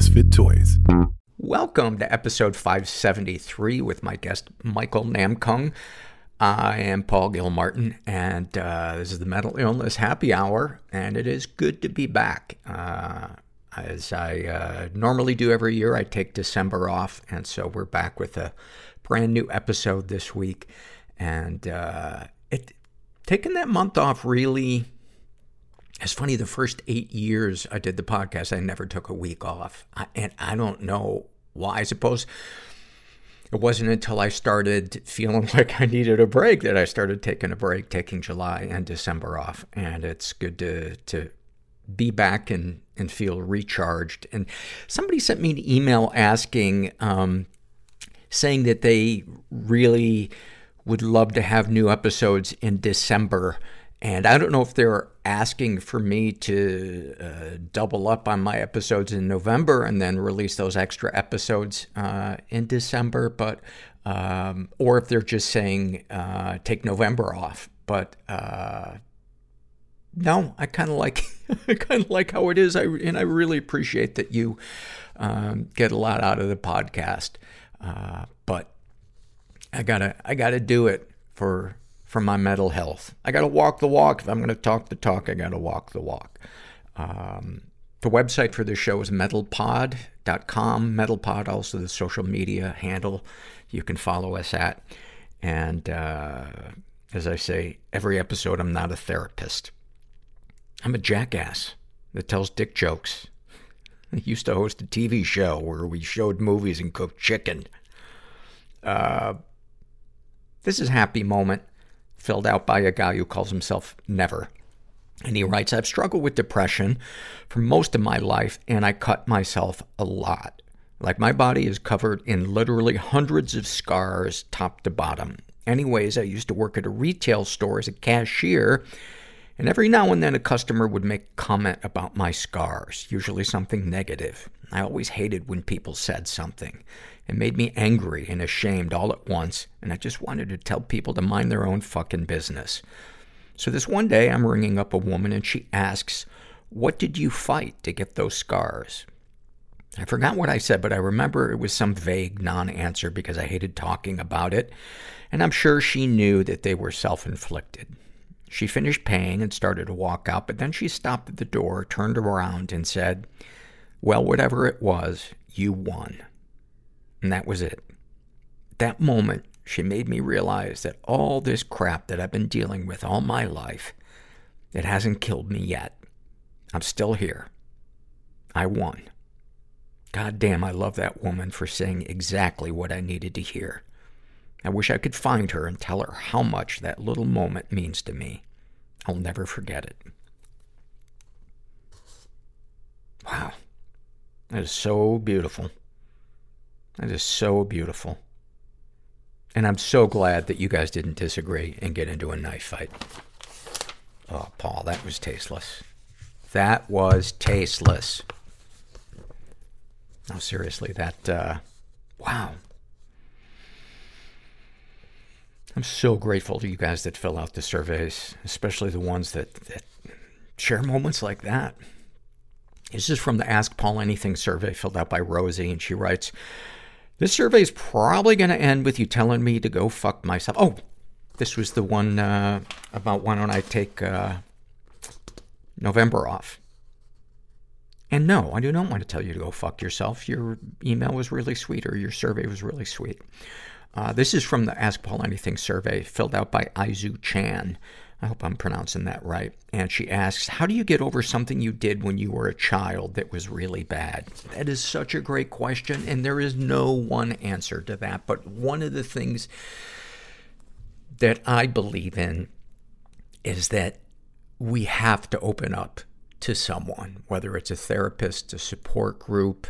Misfit Toys. Welcome to episode 573 with my guest, Michael Namkung. I am Paul Gilmartin, and uh, this is the Mental Illness Happy Hour, and it is good to be back. Uh, as I uh, normally do every year, I take December off, and so we're back with a brand new episode this week. And uh, it taking that month off really it's funny, the first eight years I did the podcast, I never took a week off. I, and I don't know why. I suppose it wasn't until I started feeling like I needed a break that I started taking a break, taking July and December off. And it's good to, to be back and, and feel recharged. And somebody sent me an email asking, um, saying that they really would love to have new episodes in December. And I don't know if they're asking for me to uh, double up on my episodes in November and then release those extra episodes uh, in December, but um, or if they're just saying uh, take November off. But uh, no, I kind of like I kind of like how it is. I and I really appreciate that you um, get a lot out of the podcast. Uh, but I gotta I gotta do it for for my mental health. I gotta walk the walk. If I'm gonna talk the talk, I gotta walk the walk. Um, the website for this show is mentalpod.com. Mentalpod, also the social media handle you can follow us at. And uh, as I say, every episode, I'm not a therapist. I'm a jackass that tells dick jokes. I used to host a TV show where we showed movies and cooked chicken. Uh, this is Happy Moment filled out by a guy who calls himself Never. And he writes, I've struggled with depression for most of my life, and I cut myself a lot. Like my body is covered in literally hundreds of scars, top to bottom. Anyways, I used to work at a retail store as a cashier, and every now and then a customer would make comment about my scars, usually something negative. I always hated when people said something. It made me angry and ashamed all at once, and I just wanted to tell people to mind their own fucking business. So this one day, I'm ringing up a woman and she asks, What did you fight to get those scars? I forgot what I said, but I remember it was some vague non-answer because I hated talking about it, and I'm sure she knew that they were self-inflicted. She finished paying and started to walk out, but then she stopped at the door, turned around, and said, Well, whatever it was, you won. And that was it. That moment, she made me realize that all this crap that I've been dealing with all my life, it hasn't killed me yet. I'm still here. I won. God damn, I love that woman for saying exactly what I needed to hear. I wish I could find her and tell her how much that little moment means to me. I'll never forget it. Wow. That is so beautiful. That is so beautiful. And I'm so glad that you guys didn't disagree and get into a knife fight. Oh, Paul, that was tasteless. That was tasteless. No, seriously, that, uh, wow. I'm so grateful to you guys that fill out the surveys, especially the ones that, that share moments like that. This is from the Ask Paul Anything survey filled out by Rosie, and she writes, this survey is probably going to end with you telling me to go fuck myself. Oh, this was the one uh, about why don't I take uh, November off. And no, I do not want to tell you to go fuck yourself. Your email was really sweet, or your survey was really sweet. Uh, this is from the Ask Paul Anything survey, filled out by Aizu Chan. I hope I'm pronouncing that right. And she asks, how do you get over something you did when you were a child that was really bad? That is such a great question, and there is no one answer to that. But one of the things that I believe in is that we have to open up to someone, whether it's a therapist, a support group,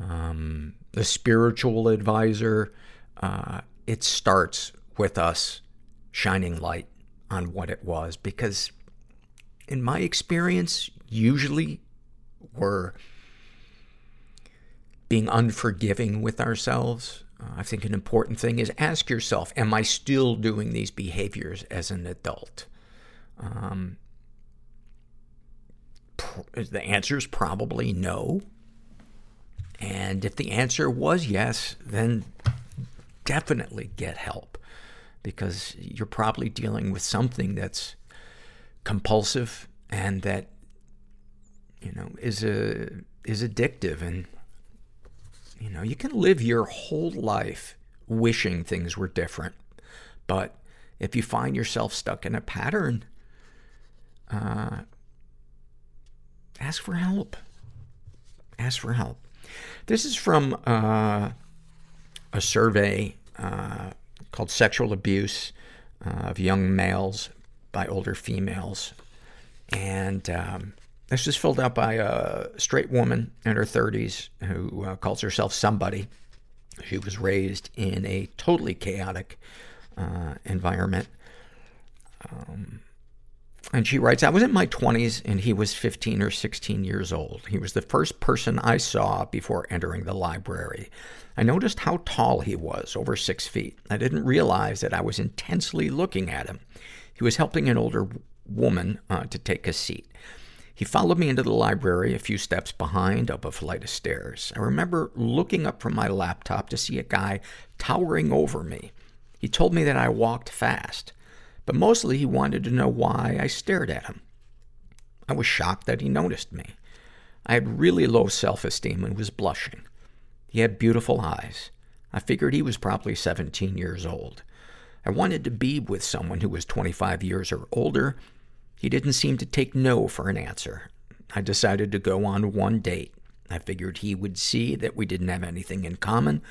um, a spiritual advisor. Uh, it starts with us shining light on what it was because in my experience, usually we're being unforgiving with ourselves. Uh, I think an important thing is ask yourself, am I still doing these behaviors as an adult? Um, pr- the answer is probably no. And if the answer was yes, then definitely get help because you're probably dealing with something that's compulsive and that you know is a is addictive. And you know you can live your whole life wishing things were different. But if you find yourself stuck in a pattern uh, ask for help. Ask for help. This is from uh, a survey uh, called Sexual Abuse uh, of Young Males by Older Females. And um, this was filled out by a straight woman in her 30s who uh, calls herself somebody. She was raised in a totally chaotic uh, environment. Um, and she writes, I was in my 20s and he was 15 or 16 years old. He was the first person I saw before entering the library. I noticed how tall he was, over six feet. I didn't realize that I was intensely looking at him. He was helping an older woman uh, to take a seat. He followed me into the library a few steps behind up a flight of stairs. I remember looking up from my laptop to see a guy towering over me. He told me that I walked fast but mostly he wanted to know why I stared at him. I was shocked that he noticed me. I had really low self-esteem and was blushing. He had beautiful eyes. I figured he was probably 17 years old. I wanted to be with someone who was 25 years or older. He didn't seem to take no for an answer. I decided to go on one date. I figured he would see that we didn't have anything in common,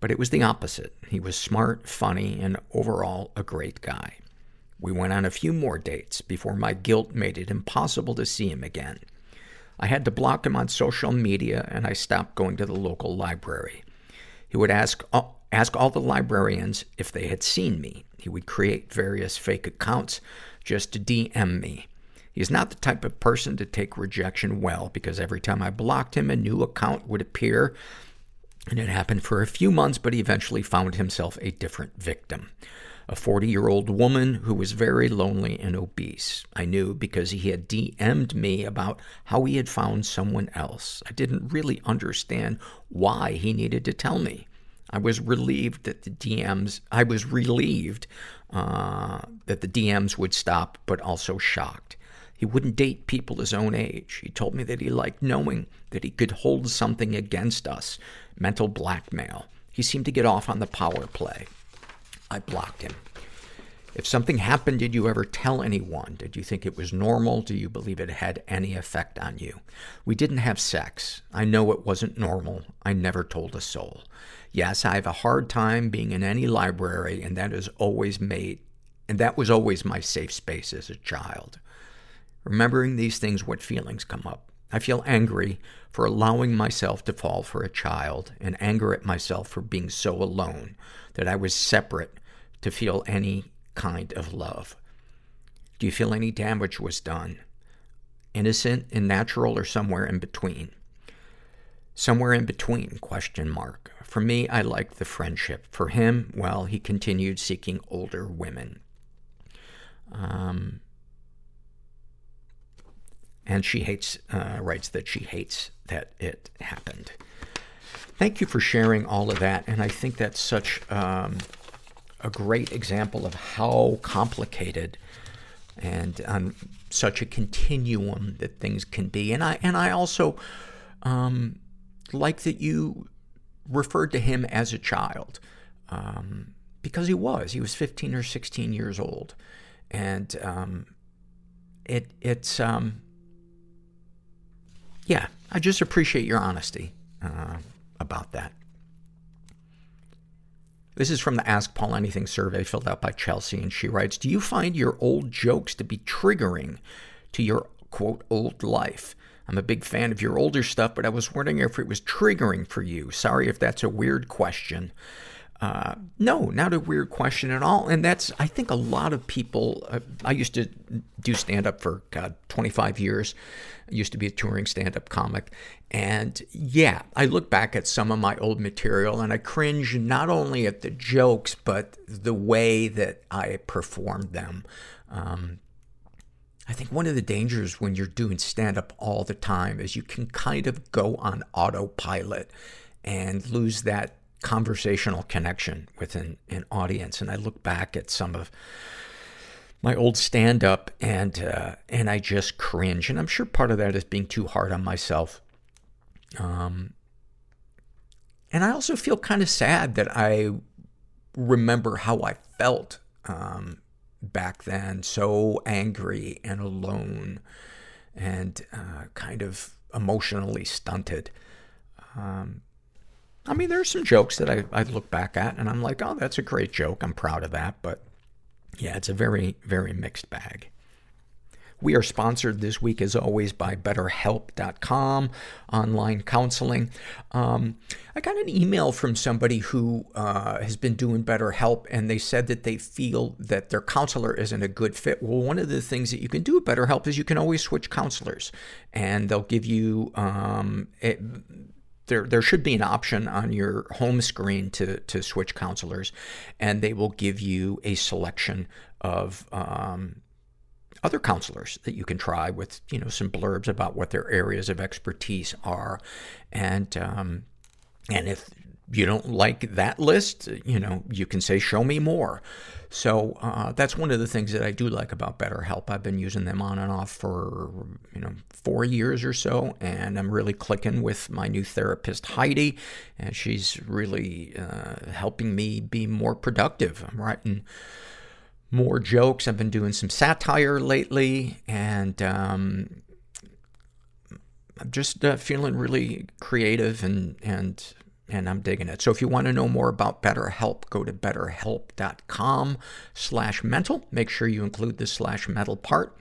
but it was the opposite. He was smart, funny, and overall a great guy. We went on a few more dates before my guilt made it impossible to see him again. I had to block him on social media and I stopped going to the local library. He would ask, uh, ask all the librarians if they had seen me. He would create various fake accounts just to DM me. He's not the type of person to take rejection well because every time I blocked him, a new account would appear. And it happened for a few months, but he eventually found himself a different victim a 40-year-old woman who was very lonely and obese. I knew because he had DM'd me about how he had found someone else. I didn't really understand why he needed to tell me. I was relieved that the DMs, I was relieved, uh, that the DMs would stop, but also shocked. He wouldn't date people his own age. He told me that he liked knowing that he could hold something against us. Mental blackmail. He seemed to get off on the power play. I blocked him. If something happened, did you ever tell anyone? Did you think it was normal? Do you believe it had any effect on you? We didn't have sex. I know it wasn't normal. I never told a soul. Yes, I have a hard time being in any library, and that is always made, and that was always my safe space as a child. Remembering these things, what feelings come up? I feel angry for allowing myself to fall for a child and anger at myself for being so alone that I was separate to feel any kind of love. Do you feel any damage was done? Innocent and natural or somewhere in between? Somewhere in between, question mark. For me, I liked the friendship. For him, well, he continued seeking older women. Um, and she hates, uh, writes that she hates that it happened. Thank you for sharing all of that. And I think that's such um, a great example of how complicated and on such a continuum that things can be. And I, and I also um, like that you referred to him as a child um, because he was. He was 15 or 16 years old. And um, it, it's, um, yeah, I just appreciate your honesty uh, about that. This is from the Ask Paul Anything survey filled out by Chelsea, and she writes, Do you find your old jokes to be triggering to your, quote, old life? I'm a big fan of your older stuff, but I was wondering if it was triggering for you. Sorry if that's a weird question. Uh, no, not a weird question at all. And that's, I think a lot of people, uh, I used to do stand up for, God, 25 years. Used to be a touring stand up comic. And yeah, I look back at some of my old material and I cringe not only at the jokes, but the way that I performed them. Um, I think one of the dangers when you're doing stand up all the time is you can kind of go on autopilot and lose that conversational connection with an, an audience. And I look back at some of my old stand up and, uh, and I just cringe. And I'm sure part of that is being too hard on myself. Um, and I also feel kind of sad that I remember how I felt, um, back then, so angry and alone and, uh, kind of emotionally stunted. Um, I mean, there's some jokes that I, I look back at and I'm like, oh, that's a great joke. I'm proud of that. But yeah, it's a very, very mixed bag. We are sponsored this week, as always, by BetterHelp.com, online counseling. Um, I got an email from somebody who uh, has been doing BetterHelp, and they said that they feel that their counselor isn't a good fit. Well, one of the things that you can do at BetterHelp is you can always switch counselors, and they'll give you um, it, there there should be an option on your home screen to to switch counselors, and they will give you a selection of um, other counselors that you can try with you know some blurbs about what their areas of expertise are, and um, and if you don't like that list, you know you can say show me more. So uh, that's one of the things that I do like about BetterHelp. I've been using them on and off for you know four years or so, and I'm really clicking with my new therapist Heidi, and she's really uh, helping me be more productive. I'm writing more jokes. I've been doing some satire lately, and um, I'm just uh, feeling really creative and and and I'm digging it. So if you want to know more about BetterHelp, go to betterhelp.com slash mental. Make sure you include the slash mental part,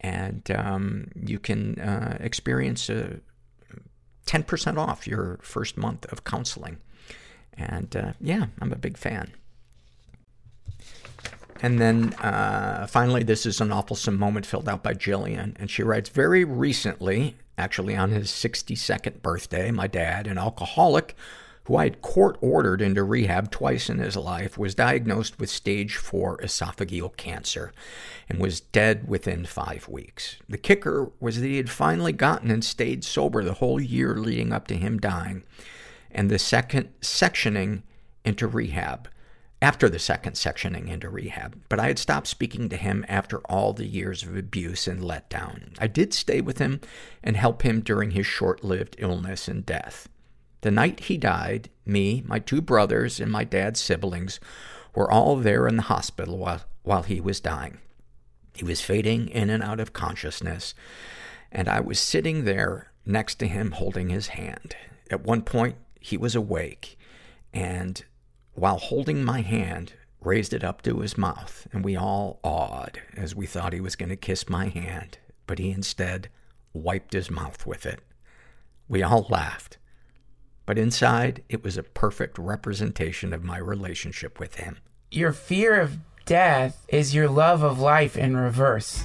and um, you can uh, experience a 10% off your first month of counseling. And uh, yeah, I'm a big fan. And then uh, finally, this is an awful moment filled out by Jillian. And she writes, Very recently, actually on his 62nd birthday, my dad, an alcoholic who I had court ordered into rehab twice in his life, was diagnosed with stage four esophageal cancer and was dead within five weeks. The kicker was that he had finally gotten and stayed sober the whole year leading up to him dying. And the second sectioning into rehab after the second sectioning into rehab, but I had stopped speaking to him after all the years of abuse and letdown. I did stay with him and help him during his short-lived illness and death. The night he died, me, my two brothers, and my dad's siblings were all there in the hospital while, while he was dying. He was fading in and out of consciousness, and I was sitting there next to him holding his hand. At one point, he was awake, and while holding my hand, raised it up to his mouth, and we all awed as we thought he was going to kiss my hand, but he instead wiped his mouth with it. We all laughed, but inside it was a perfect representation of my relationship with him. Your fear of death is your love of life in reverse.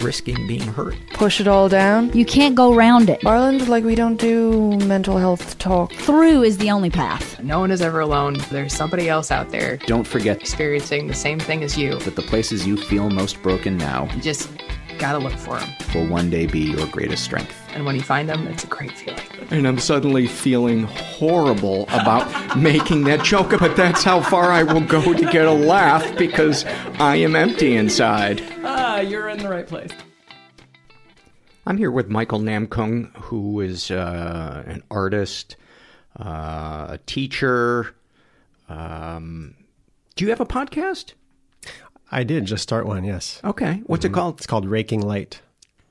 risking being hurt. Push it all down. You can't go round it. Ireland, like we don't do mental health talk. Through is the only path. No one is ever alone. There's somebody else out there Don't forget experiencing the same thing as you. that the places you feel most broken now just gotta look for them. will one day be your greatest strength. And when you find them, it's a great feeling. And I'm suddenly feeling horrible about making that joke, but that's how far I will go to get a laugh because I am empty inside. Ah, you're in the right place. I'm here with Michael Namkung, who is uh, an artist, uh, a teacher. Um, do you have a podcast? I did just start one, yes. Okay. What's it called? It's called Raking Light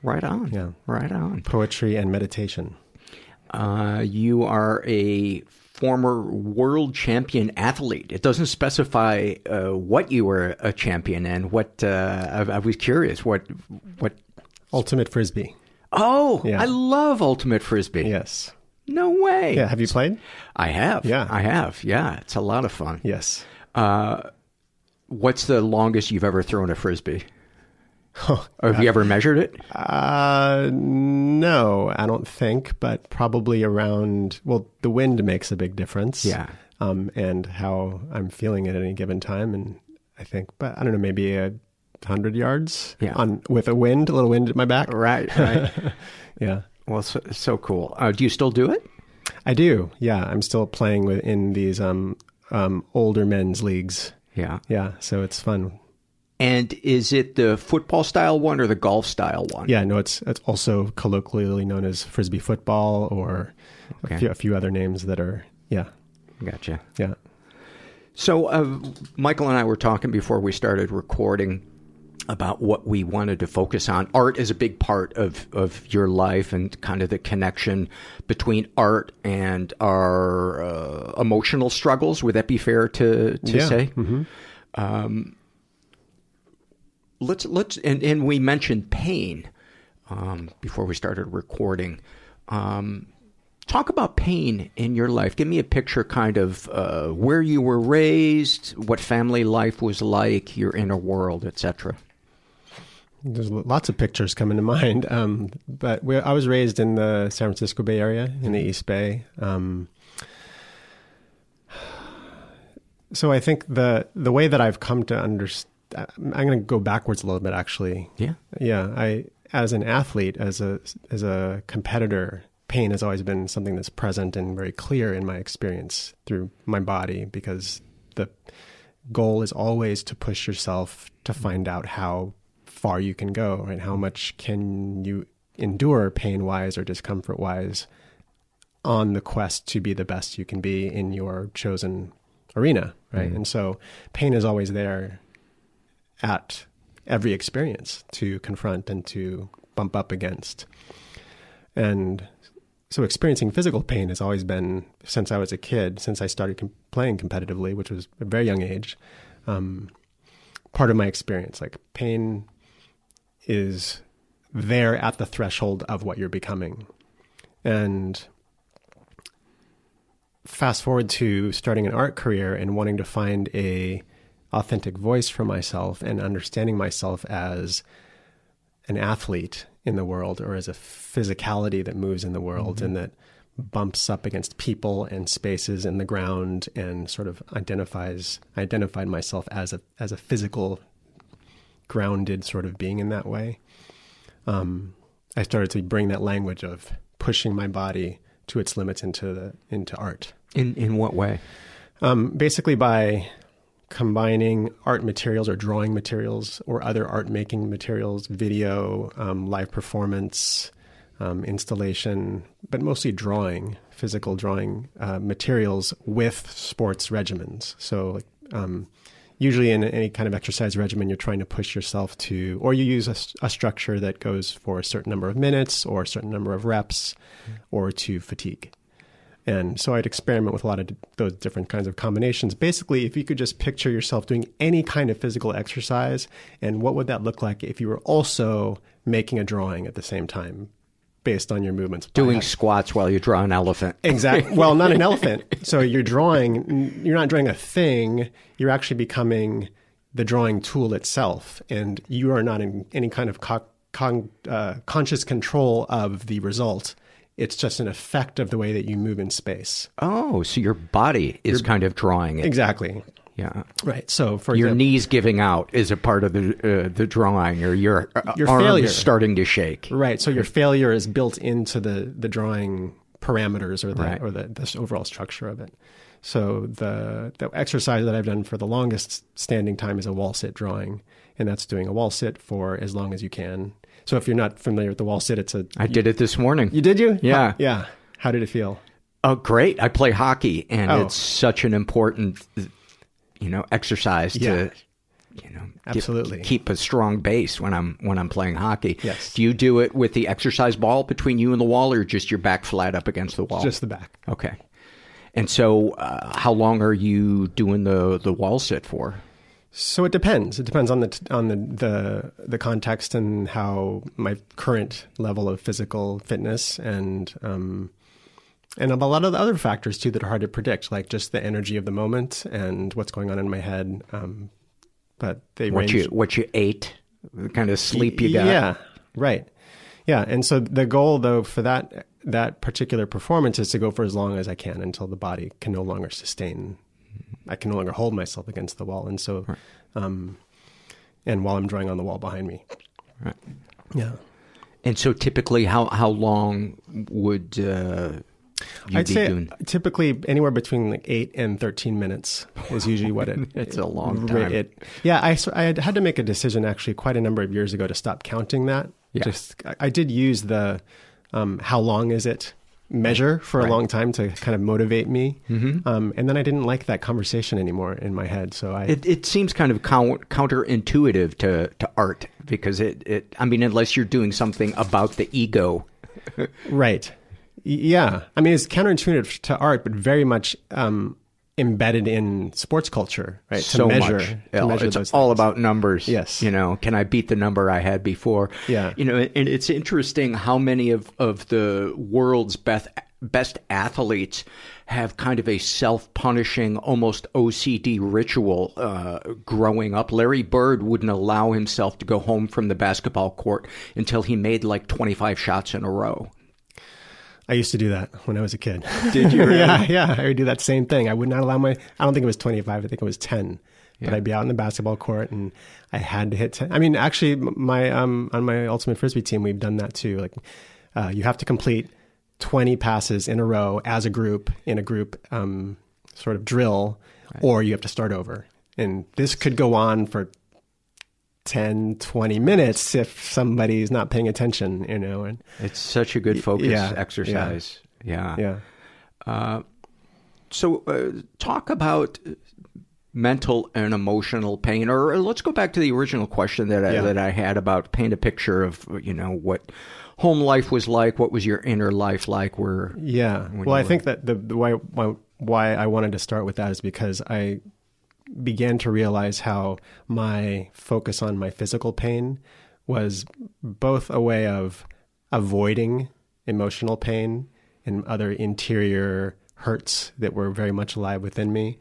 Right on. Yeah. Right on. Poetry and Meditation. Uh, you are a former world champion athlete. It doesn't specify uh, what you were a champion in. What uh, I, I was curious. What what? Ultimate Frisbee. Oh, Yeah. I love ultimate frisbee. Yes. No way. Yeah, have you played? I have. Yeah. I have. Yeah, it's a lot of fun. Yes. Uh, what's the longest you've ever thrown a frisbee? or have you ever measured it? Uh, no, I don't think, but probably around. Well, the wind makes a big difference. Yeah. Um, and how I'm feeling at any given time, and I think, but I don't know, maybe a hundred yards. Yeah. On with a wind, a little wind at my back. Right. Right. Yeah. well, so, so cool. Uh, do you still do it? I do. Yeah, I'm still playing with in these um um older men's leagues. Yeah. Yeah, so it's fun. And is it the football style one or the golf style one? Yeah, no, it's it's also colloquially known as frisbee football or Okay. a, few, a few other names that are yeah Gotcha. yeah. So, uh, Michael and I were talking before we started recording about what we wanted to focus on. Art is a big part of, of your life and kind of the connection between art and our uh, emotional struggles. Would that be fair to, to Yeah. say? Mhm. Um, let's let's and, and we mentioned pain um, before we started recording. Um, talk about pain in your life. Give me a picture, kind of uh, where you were raised, what family life was like, your inner world, etc. There's lots of pictures coming to mind. Um, but I was raised in the San Francisco Bay Area, in the East Bay. Um, so I think the the way that I've come to understand, I'm going to go backwards a little bit, actually. Yeah. Yeah. I, as an athlete, as a as a competitor, pain has always been something that's present and very clear in my experience through my body because the goal is always to push yourself to find out how far you can go, right? How much can you endure pain wise or discomfort wise on the quest to be the best you can be in your chosen arena, right? Mhm. And so pain is always there at every experience to confront and to bump up against. And so experiencing physical pain has always been since I was a kid, since I started com- playing competitively, which was a very young age, um, part of my experience. Like pain is there at the threshold of what you're becoming. And fast forward to starting an art career and wanting to find a authentic voice for myself and understanding myself as an athlete in the world or as a physicality that moves in the world mm-hmm. and that bumps up against people and spaces in the ground and sort of identifies identified myself as a as a physical grounded sort of being in that way um, I started to bring that language of pushing my body to its limits into the into art In in what way? um, basically by combining art materials or drawing materials or other art making materials, video, um, live performance, um, installation, but mostly drawing, physical drawing uh, materials with sports regimens. So, like, um, usually in any kind of exercise regimen, you're trying to push yourself to, or you use a structure that goes for a certain number of minutes or a certain number of reps mm-hmm. or to fatigue. And so I'd experiment with a lot of d- those different kinds of combinations. Basically, if you could just picture yourself doing any kind of physical exercise, and what would that look like if you were also making a drawing at the same time based on your movements? Doing squats while you draw an elephant. Exactly. Well, not an elephant. So you're drawing, you're not drawing a thing, you're actually becoming the drawing tool itself. And you are not in any kind of co- con- uh, conscious control of the result. It's just an effect of the way that you move in space. Oh, so your body is kind of drawing it. Exactly. Yeah. Right. So, for your example, knees giving out is a part of the uh, the drawing, or your, uh, Your arm failure. is starting to shake. right. So your failure is built into the the drawing parameters or the Right. or the, the overall structure of it. So the the exercise that I've done for the longest standing time is a wall sit drawing, and that's doing a wall sit for as long as you can. So if you're not familiar with the wall sit, it's a I did it this morning. you did you Yeah. How- yeah. How did it feel? Oh, great! I play hockey, and Oh. it's such an important, you know, exercise Yeah. to, you know, get- Absolutely. keep a strong base when I'm when I'm playing hockey. Yes. Do you do it with the exercise ball between you and the wall, or just your back flat up against the wall? Just the back. okay. And so, uh, how long are you doing the the wall sit for? So it depends. It depends on the t- on the, the the context and how my current level of physical fitness and um, and a lot of the other factors too that are hard to predict, like just the energy of the moment and what's going on in my head. Um, but they what range. you what you ate, the kind of sleep you got. Yeah, right. Yeah, and so the goal though for that that particular performance is to go for as long as I can until the body can no longer sustain. I can no longer hold myself against the wall, and so, um, and while I'm drawing on the wall behind me. Right. Yeah. And so typically, how how long would uh, you I'd say doing? typically anywhere between like eight and thirteen minutes is usually what it. It's a long time. it- yeah, I, had had to make a decision actually quite a number of years ago to stop counting that. Yeah. Just I, I did use the um, how long is it measure for Right. a long time to kind of motivate me, Mhm. um, and then I didn't like that conversation anymore in my head. So I It it seems kind of counterintuitive to to art because it it I mean unless you're doing something about the ego. Right. Yeah. I mean, it's counterintuitive to art, but very much um, embedded in sports culture, right? so to measure, much. to Yeah, measure it's all things. about numbers. Yes. You know, can I beat the number I had before? Yeah. You know, and it's interesting how many of, of the world's best best athletes have kind of a self-punishing, almost OCD ritual uh, growing up. Larry Bird wouldn't allow himself to go home from the basketball court until he made like 25 shots in a row. I used to do that when I was a kid. Did you really? yeah, yeah. I would do that same thing. I would not allow my. I don't think it was twenty five. I think it was ten. But I'd be out in the basketball court and I had to hit ten. I mean, actually, my um on my ultimate frisbee team, we've done that too. Like, uh, you have to complete twenty passes in a row as a group in a group um sort of drill, or you have to start over. And this could go on for 10, 20 minutes if somebody's not paying attention, you know. And It's such a good focus yeah, yeah. exercise. Yeah. yeah. Uh, so, uh, talk about mental and emotional pain, or let's go back to the original question that I, Yeah. that I had about paint a picture of you know what home life was like, what was your inner life like? Where Yeah. Well, I think that the, the why, why why I wanted to start with that is because I began to realize how my focus on my physical pain was both a way of avoiding emotional pain and other interior hurts that were very much alive within me.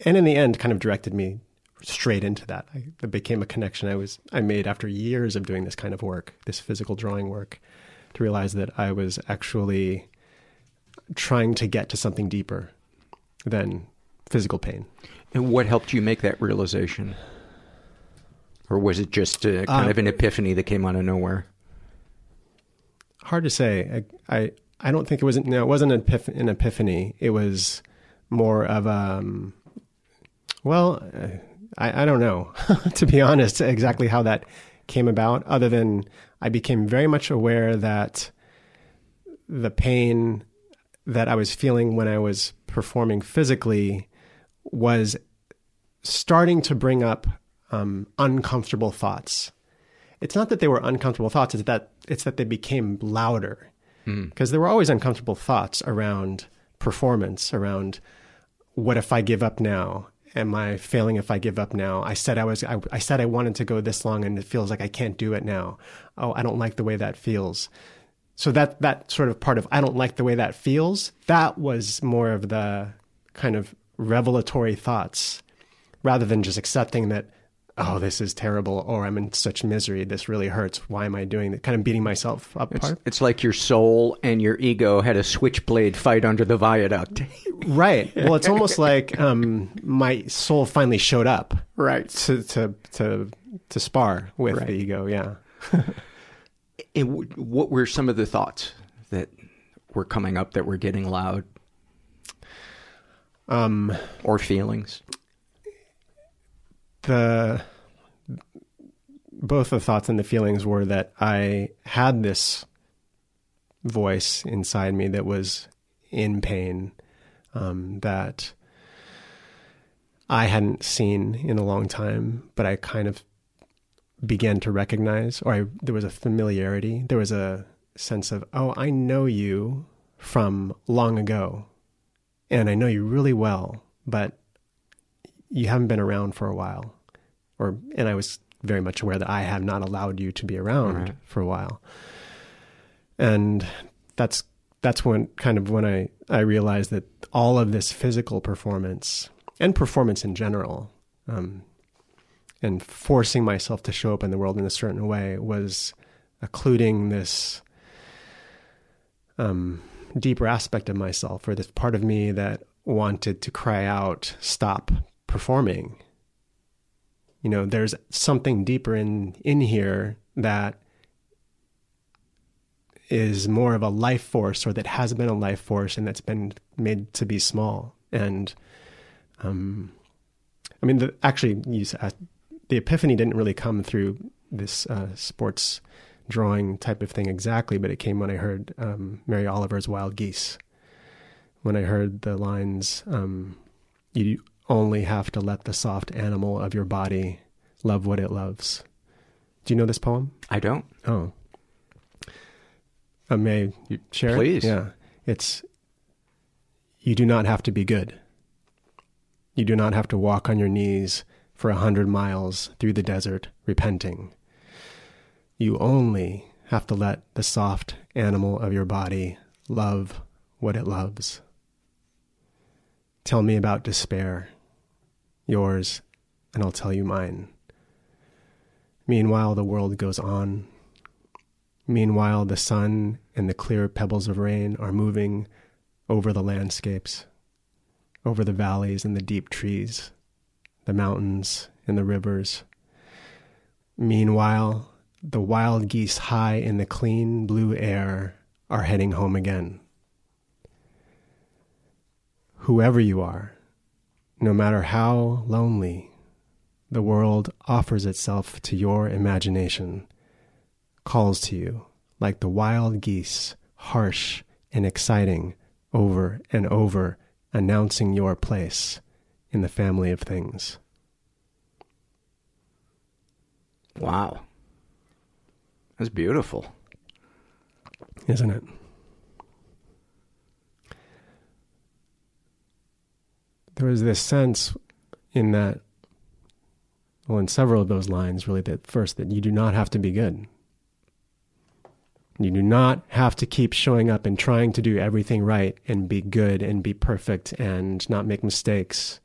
And in the end kind of directed me straight into that. I, it became a connection I was I made after years of doing this kind of work, this physical drawing work, to realize that I was actually trying to get to something deeper than physical pain. And what helped you make that realization, or was it just uh, kind of an epiphany that came out of nowhere? Hard to say. I I, I don't think it was no, it wasn't an, epiph- an epiphany. It was more of um well, uh, I I don't know to be honest exactly how that came about other than I became very much aware that the pain that I was feeling when I was performing physically was starting to bring up um, uncomfortable thoughts. It's not that they were uncomfortable thoughts; it's that it's that they became louder because there were always uncomfortable thoughts around performance, around what if I give up now? Am I failing if I give up now? I said I was. I, I said I wanted to go this long, and it feels like I can't do it now. Oh, I don't like the way that feels. So that that sort of part of I don't like the way that feels. That was more of the kind of revelatory thoughts, rather than just accepting that. Oh, this is terrible, or I'm in such misery. This really hurts. Why am I doing that? Kind of beating myself up. It's, it's like your soul and your ego had a switchblade fight under the viaduct. Right. Well, it's almost like um, my soul finally showed up. Right. To to to to spar with Right. the ego. Yeah. And what were some of the thoughts that were coming up that were getting loud? Um, or feelings? the both the thoughts and the feelings were that I had this voice inside me that was in pain um, that I hadn't seen in a long time, but I kind of began to recognize, or I, there was a familiarity. There was a sense of, oh, I know you from long ago, and I know you really well, but you haven't been around for a while. Or, and I was very much aware that I have not allowed you to be around Right. for a while. And that's that's when kind of when I, I realized that all of this physical performance and performance in general, um, and forcing myself to show up in the world in a certain way was occluding this um, deeper aspect of myself or this part of me that wanted to cry out, stop performing. You know, there's something deeper in, in here that is more of a life force or that has been a life force and that's been made to be small. And, um, I mean, the, actually, you, uh, the epiphany didn't really come through this uh, sports drawing type of thing exactly, but it came when I heard um, Mary Oliver's Wild Geese. When I heard the lines, um, you only have to let the soft animal of your body love what it loves. Do you know this poem? I don't. Oh. Uh, may you share Please. it? Yeah. It's, you do not have to be good. You do not have to walk on your knees for a hundred miles through the desert repenting. You only have to let the soft animal of your body love what it loves. Tell me about despair, yours, and I'll tell you mine. Meanwhile, the world goes on. Meanwhile, the sun and the clear pebbles of rain are moving over the landscapes, over the valleys and the deep trees, the mountains and the rivers. Meanwhile, the wild geese high in the clean blue air are heading home again. Whoever you are, no matter how lonely, the world offers itself to your imagination, calls to you like the wild geese, harsh and exciting, over and over, announcing your place in the family of things. Wow. That's beautiful. Isn't it? There was this sense in that, well, in several of those lines, really, that first, that you do not have to be good. You do not have to keep showing up and trying to do everything right and be good and be perfect and not make mistakes.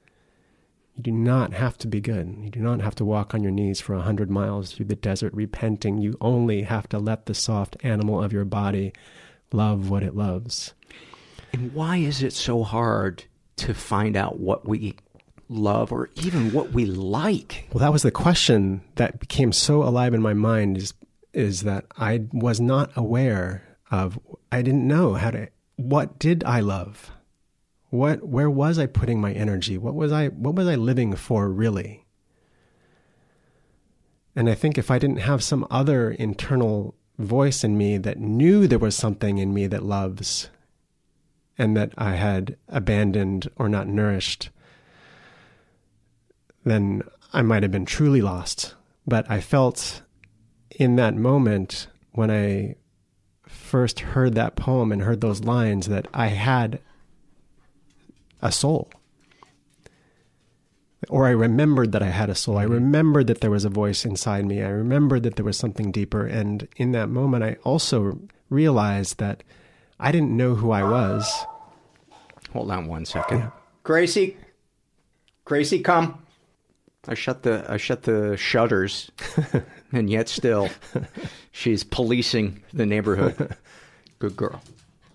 You do not have to be good. You do not have to walk on your knees for a hundred miles through the desert repenting. You only have to let the soft animal of your body love what it loves. And why is it so hard to find out what we love or even what we like? Well, that was the question that became so alive in my mind is is that I was not aware of I didn't know how to what did I love? What where was I putting my energy? What was I what was I living for really? And I think if I didn't have some other internal voice in me that knew there was something in me that loves and that I had abandoned or not nourished, then I might have been truly lost. But I felt in that moment when I first heard that poem and heard those lines that I had a soul. Or I remembered that I had a soul. I mm-hmm. remembered that there was a voice inside me. I remembered that there was something deeper. And in that moment, I also realized that I didn't know who I was. Hold on one second. Gracie, Gracie, come. I shut the I shut the shutters, and yet still, she's policing the neighborhood. Good girl.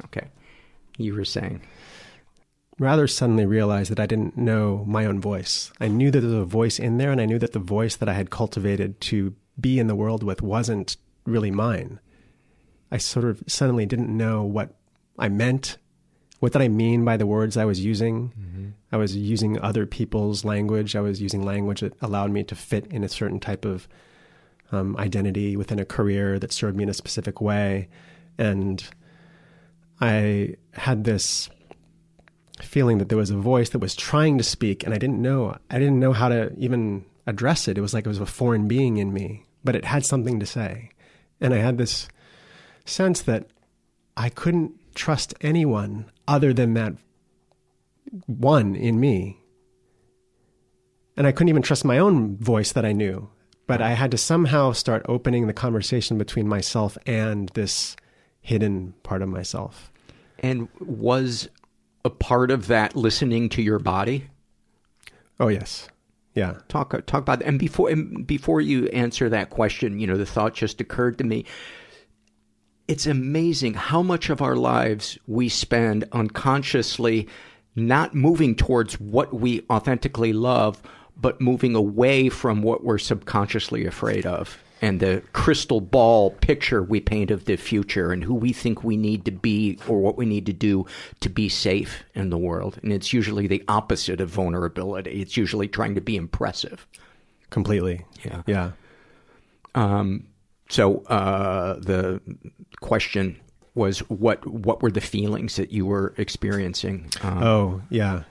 Okay, you were saying. Rather suddenly realized that I didn't know my own voice. I knew that there was a voice in there, and I knew that the voice that I had cultivated to be in the world with wasn't really mine. I sort of suddenly didn't know what I meant. What did I mean by the words I was using? Mm-hmm. I was using other people's language. I was using language that allowed me to fit in a certain type of um, identity within a career that served me in a specific way. And I had this feeling that there was a voice that was trying to speak, and I didn't know. I didn't know how to even address it. It was like it was a foreign being in me, but it had something to say. And I had this sense that I couldn't trust anyone other than that one in me. And I couldn't even trust my own voice that I knew. But I had to somehow start opening the conversation between myself and this hidden part of myself. And was a part of that listening to your body? Oh yes, yeah. Talk uh, talk about that. And before and before you answer that question, you know, the thought just occurred to me. It's amazing how much of our lives we spend unconsciously not moving towards what we authentically love, but moving away from what we're subconsciously afraid of and the crystal ball picture we paint of the future and who we think we need to be or what we need to do to be safe in the world. And it's usually the opposite of vulnerability. It's usually trying to be impressive. Completely. Yeah. Yeah. Um, so uh, the question was what what were the feelings that you were experiencing? Um, Oh, yeah.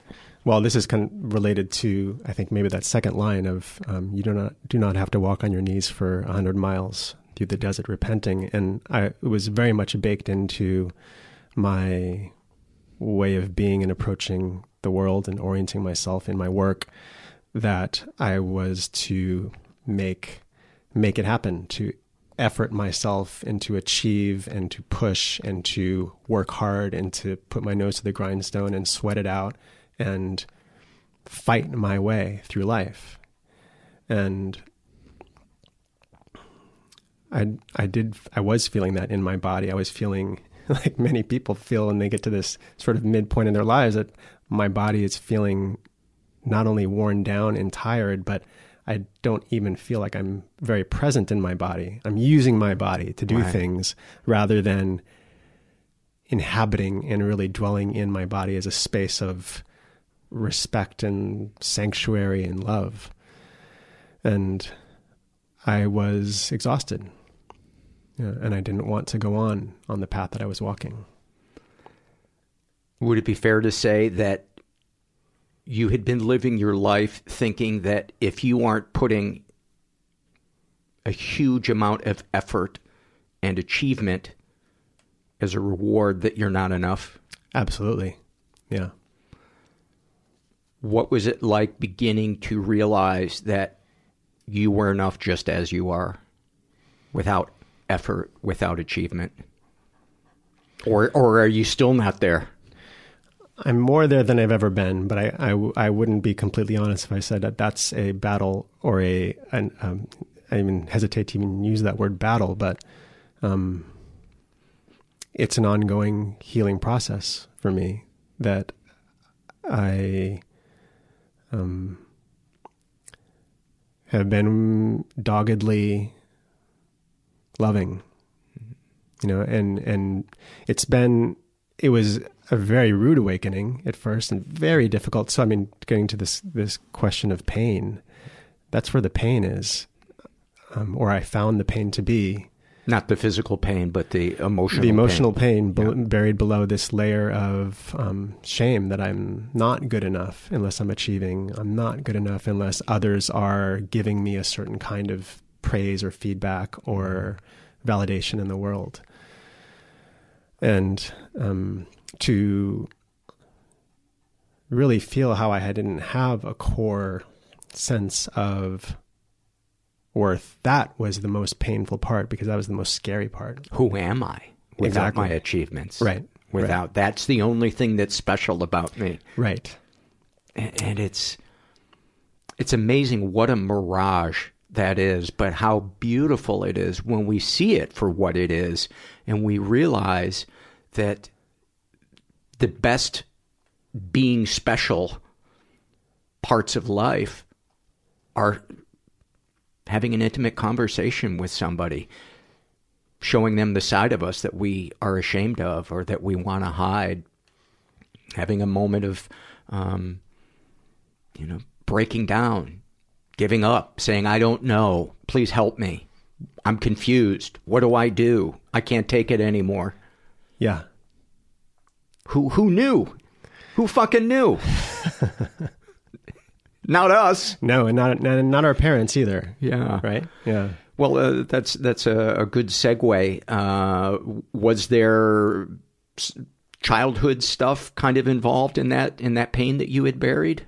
Well, this is kind of related to I think maybe that second line of um, you do not do not have to walk on your knees for hundred miles through the desert repenting, and I it was very much baked into my way of being and approaching the world and orienting myself in my work that I was to make make it happen to effort myself and to achieve and to push and to work hard and to put my nose to the grindstone and sweat it out and fight my way through life. And I I did I was feeling that in my body. I was feeling like many people feel when they get to this sort of midpoint in their lives that my body is feeling not only worn down and tired, but I don't even feel like I'm very present in my body. I'm using my body to do Right. things rather than inhabiting and really dwelling in my body as a space of respect and sanctuary and love. And I was exhausted. Yeah, and I didn't want to go on on the path that I was walking. Would it be fair to say that you had been living your life thinking that if you aren't putting a huge amount of effort and achievement as a reward that you're not enough? Absolutely. Yeah. What was it like beginning to realize that you were enough just as you are without effort, without achievement? Or or are you still not there? I'm more there than I've ever been, but I, I wouldn't be completely honest if I said that that's a battle or a, an, um, I even hesitate to even use that word battle, but um, it's an ongoing healing process for me that I um, have been doggedly loving, you know, and and it's been it was a very rude awakening at first and very difficult. So I mean, getting to this this question of pain, that's where the pain is, um, or I found the pain to be. Not the physical pain, but the emotional the emotional pain. pain, bel- buried below this layer of um, shame that I'm not good enough unless I'm achieving. I'm not good enough unless others are giving me a certain kind of praise or feedback or validation in the world. And um, to really feel how I didn't have a core sense of worth, that was the most painful part because that was the most scary part. Who am I without Exactly. my achievements? Right. Without Right. that's the only thing that's special about me. Right. And, and it's it's amazing what a mirage that is, but how beautiful it is when we see it for what it is and we realize that the best being special parts of life are having an intimate conversation with somebody, showing them the side of us that we are ashamed of or that we want to hide, having a moment of, um, you know, breaking down, giving up, saying, I don't know, please help me. I'm confused. What do I do? I can't take it anymore. Yeah. Who who knew? Who fucking knew? Not us. No, and not and not our parents either. Yeah. Right. Yeah. Well, uh, that's that's a, a good segue. Uh, was there childhood stuff kind of involved in that in that pain that you had buried?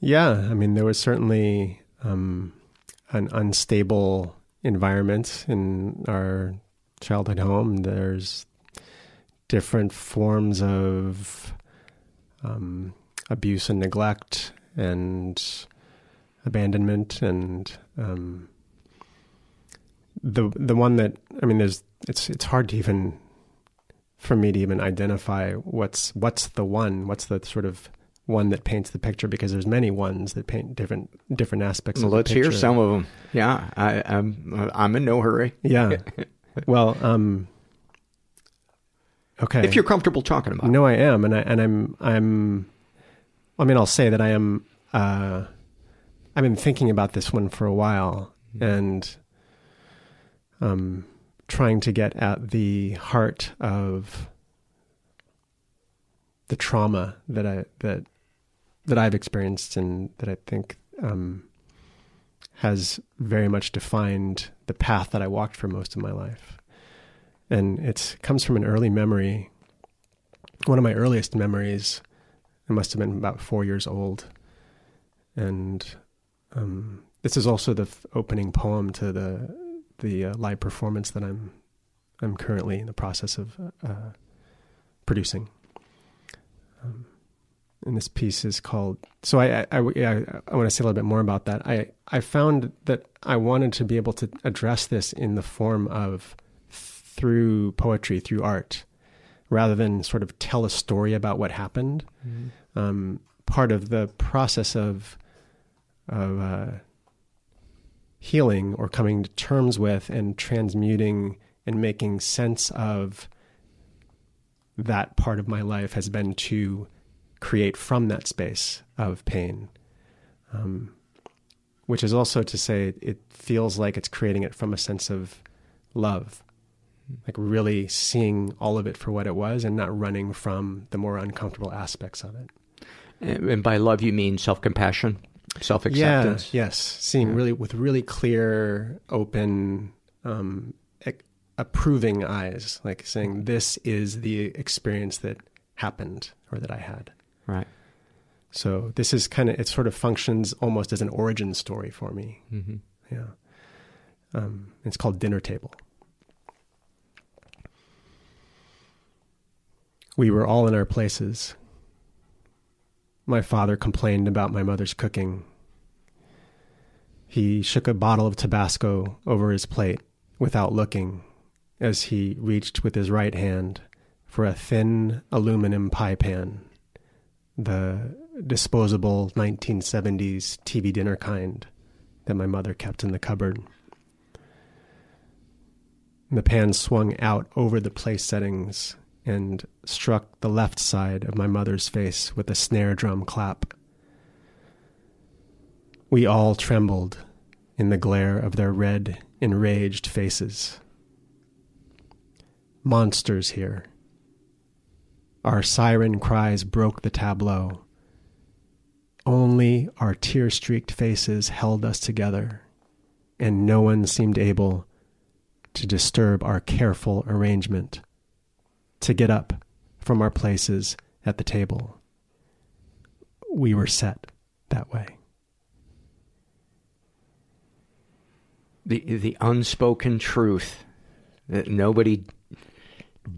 Yeah. I mean, there was certainly um, an unstable environment in our childhood home. There's different forms of um, abuse and neglect and abandonment and um, the the one that I mean there's it's it's hard to even for me to even identify what's what's the one what's the sort of one that paints the picture because there's many ones that paint different different aspects Well, of the let's hear some of them. Yeah, I, I'm I'm in no hurry. Yeah. well, um okay. If you're comfortable talking about. it. No, I am, and I and I'm I'm. I mean, I'll say that I am. Uh, I've been thinking about this one for a while, and um, trying to get at the heart of the trauma that I that that I've experienced, and that I think um, has very much defined the path that I walked for most of my life and it comes from an early memory. One of my earliest memories, I must have been about four years old, and um, this is also the f- opening poem to the the uh, live performance that I'm I'm currently in the process of uh, producing. Um, and this piece is called. So I I, I, I want to say a little bit more about that. I I found that I wanted to be able to address this in the form of through poetry, through art, rather than sort of tell a story about what happened. Um, part of the process of of uh, healing or coming to terms with and transmuting and making sense of that part of my life has been to create from that space of pain. Um, which is also to say it feels like it's creating it from a sense of love like really seeing all of it for what it was and not running from the more uncomfortable aspects of it. And by love, you mean self compassion, self Yeah, acceptance. yes, seeing really with really clear, open, um, approving eyes, like saying this is the experience that happened or that I had. Right. So this is kind of it. Sort of functions almost as an origin story for me. hmm Yeah, um, it's called Dinner Table. We were all in our places. My father complained about my mother's cooking. He shook a bottle of Tabasco over his plate without looking as he reached with his right hand for a thin aluminum pie pan, the disposable 1970s TV dinner kind that my mother kept in the cupboard. The pan swung out over the place settings and struck the left side of my mother's face with a snare drum clap. We all trembled in the glare of their red, enraged faces. Monsters here. Our siren cries broke the tableau. Only our tear streaked faces held us together, and no one seemed able to disturb our careful arrangement, to get up from our places at the table. We were set that way. The the unspoken truth that nobody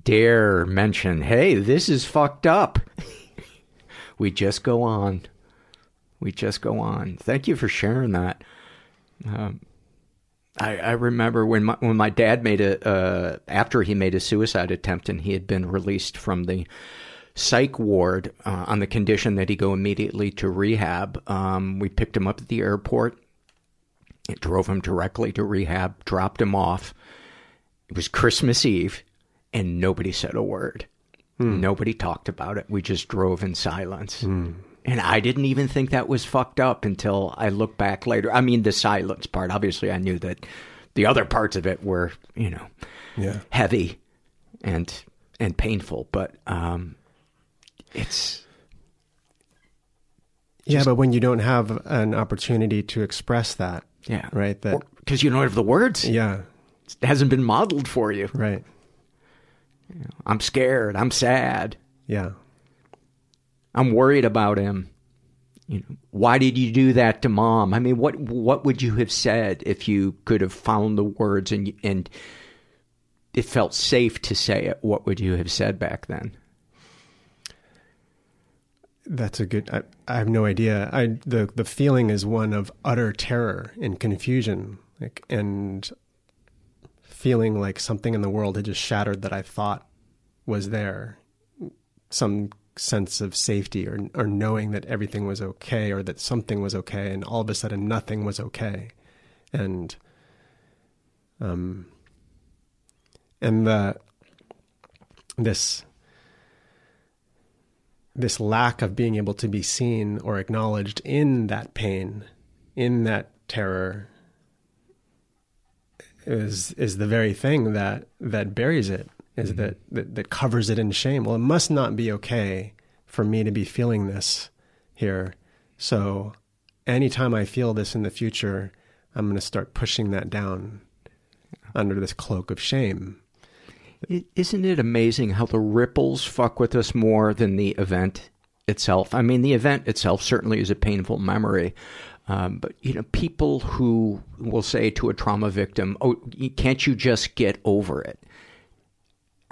dare mention. Hey, this is fucked up. we just go on. We just go on. Thank you for sharing that. Um, I, I remember when my when my dad made a uh, after he made a suicide attempt and he had been released from the psych ward uh, on the condition that he go immediately to rehab. Um, we picked him up at the airport. It drove him directly to rehab, dropped him off. It was Christmas Eve, and nobody said a word. Nobody talked about it. We just drove in silence. And I didn't even think that was fucked up until I looked back later. I mean, the silence part. Obviously, I knew that the other parts of it were, you know, Yeah. heavy and and painful. But um, it's yeah, but when you don't have an opportunity to express that, yeah, right? That because you don't have the words. yeah, It hasn't been modeled for you. right. I'm scared. I'm sad. Yeah. I'm worried about him. You know, why did you do that to mom? I mean, what what would you have said if you could have found the words and and it felt safe to say it, what would you have said back then? That's a good. I, I have no idea. I the the feeling is one of utter terror and confusion, like and feeling like something in the world had just shattered that I thought was there. Some sense of safety or or knowing that everything was okay or that something was okay, and all of a sudden nothing was okay, and um and the this this lack of being able to be seen or acknowledged in that pain, in that terror, is is the very thing that that buries it, is Mm-hmm. that, that that covers it in shame. Well, it must not be okay for me to be feeling this here. So, anytime I feel this in the future, I'm going to start pushing that down under this cloak of shame. Isn't it amazing how the ripples fuck with us more than the event itself? I mean, the event itself certainly is a painful memory. Um, but, you know, people who will say to a trauma victim, oh, can't you just get over it?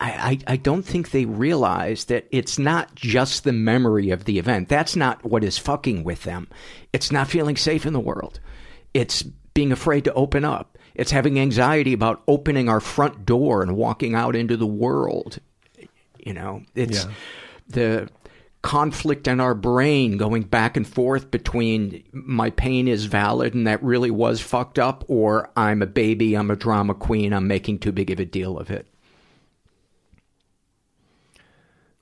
I, I, I don't think they realize that it's not just the memory of the event. That's not what is fucking with them. It's not feeling safe in the world. It's being afraid to open up. It's having anxiety about opening our front door and walking out into the world. You know, it's Yeah. the conflict in our brain going back and forth between my pain is valid and that really was fucked up, or I'm a baby, I'm a drama queen, I'm making too big of a deal of it.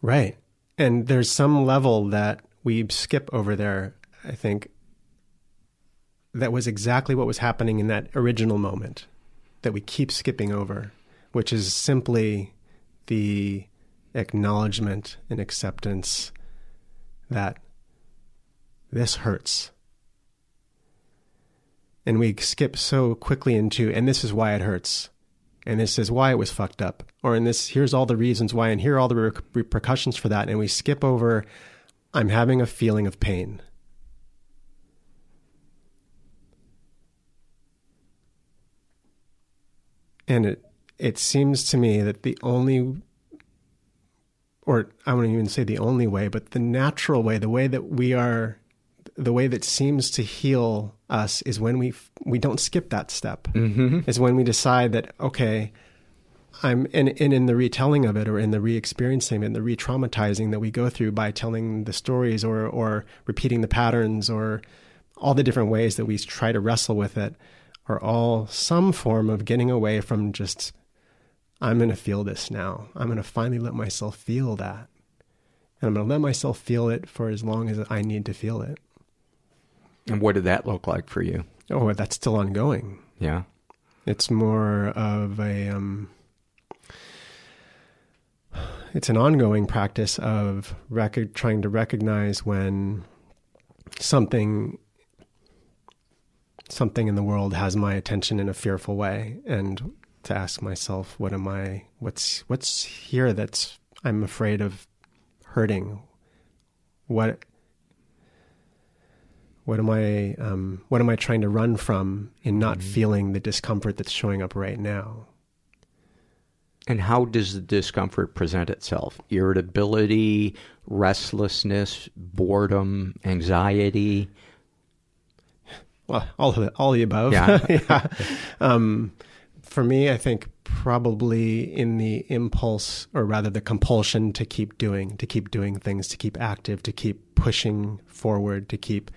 Right. And there's some level that we skip over there, I think, that was exactly what was happening in that original moment that we keep skipping over, which is simply the acknowledgement and acceptance that this hurts. And we skip so quickly into, and this is why it hurts and this is why it was fucked up. Or in this here's all the reasons why and here are all the re- repercussions for that and we skip over i'm having a feeling of pain. And it it seems to me that the only or i wouldn't even say the only way but the natural way the way that we are the way that seems to heal us is when we we don't skip that step. Mm-hmm. Is when we decide that okay, I'm and, and in the retelling of it or in the re-experiencing and the re-traumatizing that we go through by telling the stories or or repeating the patterns or all the different ways that we try to wrestle with it are all some form of getting away from just I'm going to feel this now. I'm going to finally let myself feel that. And I'm going to let myself feel it for as long as I need to feel it. And what did that look like for you? Oh, that's still ongoing. Yeah. It's more of a um, it's an ongoing practice of rec- trying to recognize when something something in the world has my attention in a fearful way and to ask myself what am I what's what's here that's I'm afraid of hurting what what am I um, what am I trying to run from in not feeling the discomfort that's showing up right now? And how does the discomfort present itself? Irritability, restlessness, boredom, anxiety. Well, all of the, all of the above. Yeah. yeah. Um, for me, I think probably in the impulse, or rather the compulsion to keep doing, to keep doing things, to keep active, to keep pushing forward, to keep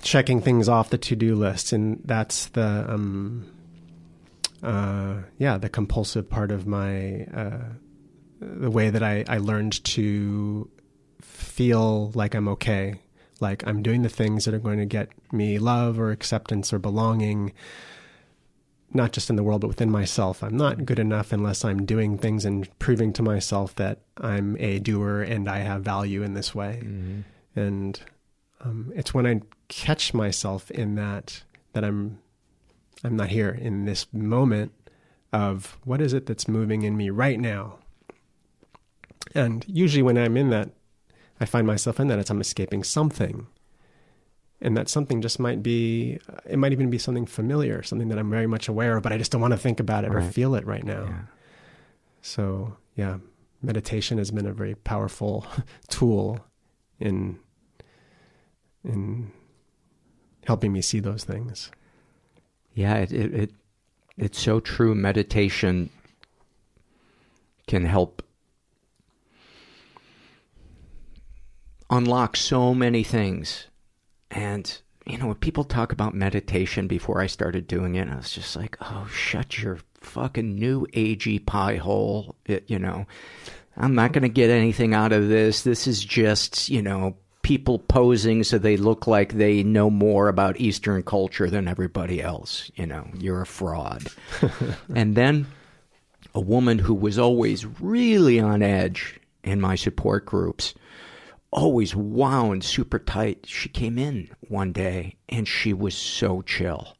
checking things off the to-do list, and that's the um, uh, yeah, the compulsive part of my uh, the way that I, I learned to feel like I'm okay, like I'm doing the things that are going to get me love or acceptance or belonging, not just in the world, but within myself. I'm not good enough unless I'm doing things and proving to myself that I'm a doer and I have value in this way. And um, it's when I catch myself in that that I'm I'm not here in this moment of what is it that's moving in me right now. And usually when I'm in that, I find myself in that it's I'm escaping something. and that something just might be it might even be something familiar something that i'm very much aware of but i just don't want to think about it or feel it right now Yeah. so yeah meditation has been a very powerful tool in in helping me see those things Yeah, it, it, it it's so true. Meditation can help unlock so many things. And you know, when people talk about meditation before I started doing it, I was just like, "Oh, shut your fucking new agey pie hole." It, you know, I'm not going to get anything out of this. This is just, you know, people posing so they look like they know more about Eastern culture than everybody else. You know, you're a fraud. and then a woman who was always really on edge in my support groups, always wound super tight. She came in one day and she was so chill.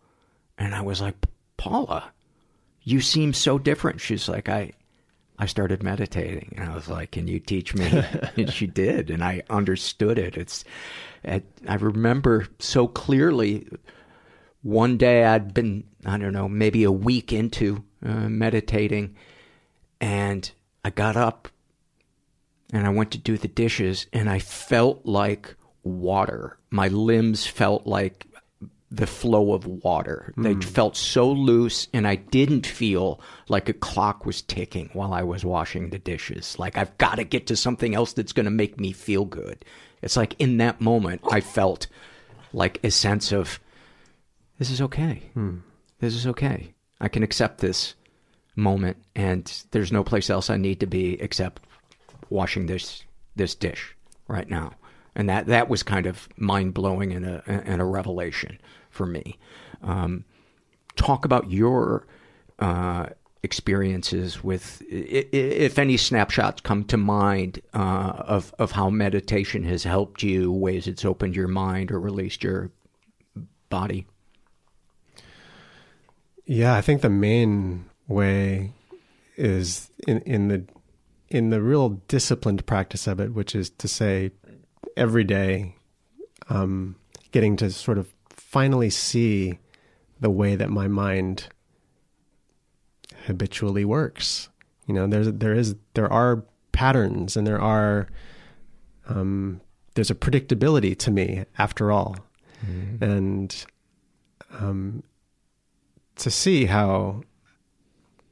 And I was like, Paula, you seem so different. She's like, I, I started meditating, and I was like, "Can you teach me?" and she did, and I understood it. It's, it, I remember so clearly. One day I'd been, I don't know, maybe a week into uh, meditating, and I got up and I went to do the dishes, and I felt like water. My limbs felt like the flow of water. They hmm. felt so loose, and I didn't feel like a clock was ticking while I was washing the dishes. Like, I've got to get to something else that's going to make me feel good. It's like in that moment, I felt like a sense of this is okay. Hmm. This is okay. I can accept this moment, and there's no place else I need to be except washing this this dish right now. And that that was kind of mind blowing and a and a revelation for me. Um, talk about your uh, experiences with, if any snapshots come to mind uh, of of how meditation has helped you, ways it's opened your mind or released your body. Yeah, I think the main way is in in the in the real disciplined practice of it, which is to say, every day, um, getting to sort of finally see the way that my mind habitually works. You know, there's there is there are patterns and there are um, there's a predictability to me after all, and um, to see how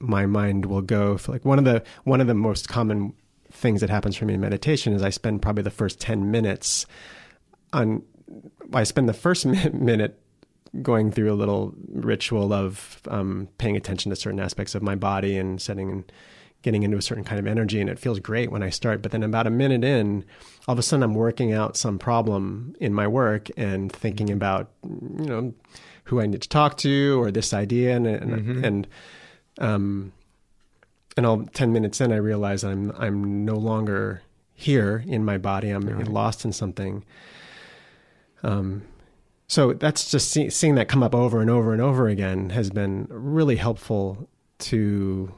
my mind will go for like one of the one of the most common things that happens for me in meditation is I spend probably the first 10 minutes on I spend the first minute going through a little ritual of um, paying attention to certain aspects of my body and setting and getting into a certain kind of energy and it feels great when I start. But then about a minute in all of a sudden I'm working out some problem in my work and thinking about you know who I need to talk to or this idea and and, and um and all 10 minutes in I realize I'm I'm no longer here in my body. I'm lost in something um so that's just see, seeing that come up over and over and over again has been really helpful to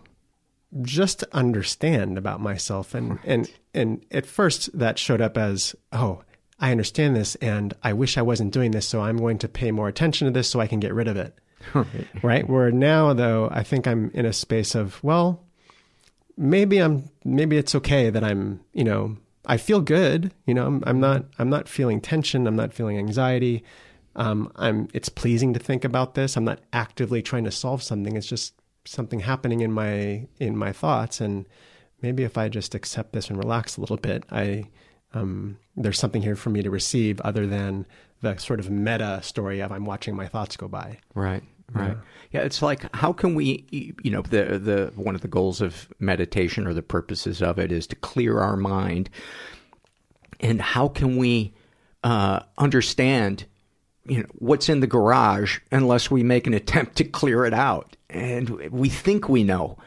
just understand about myself. And and and at first that showed up as oh I understand this and I wish I wasn't doing this so I'm going to pay more attention to this so I can get rid of it. Right? Where now though I think I'm in a space of well maybe I'm maybe it's okay that I'm you know I feel good you know I'm, I'm not I'm not feeling tension I'm not feeling anxiety. Um, I'm it's pleasing to think about this. I'm not actively trying to solve something. It's just something happening in my in my thoughts. And maybe if I just accept this and relax a little bit I um, there's something here for me to receive other than the sort of meta story of I'm watching my thoughts go by. Right. Right. Yeah. it's like how can we, you know, the the one of the goals of meditation or the purposes of it is to clear our mind, and how can we uh, understand, you know, what's in the garage unless we make an attempt to clear it out, and we think we know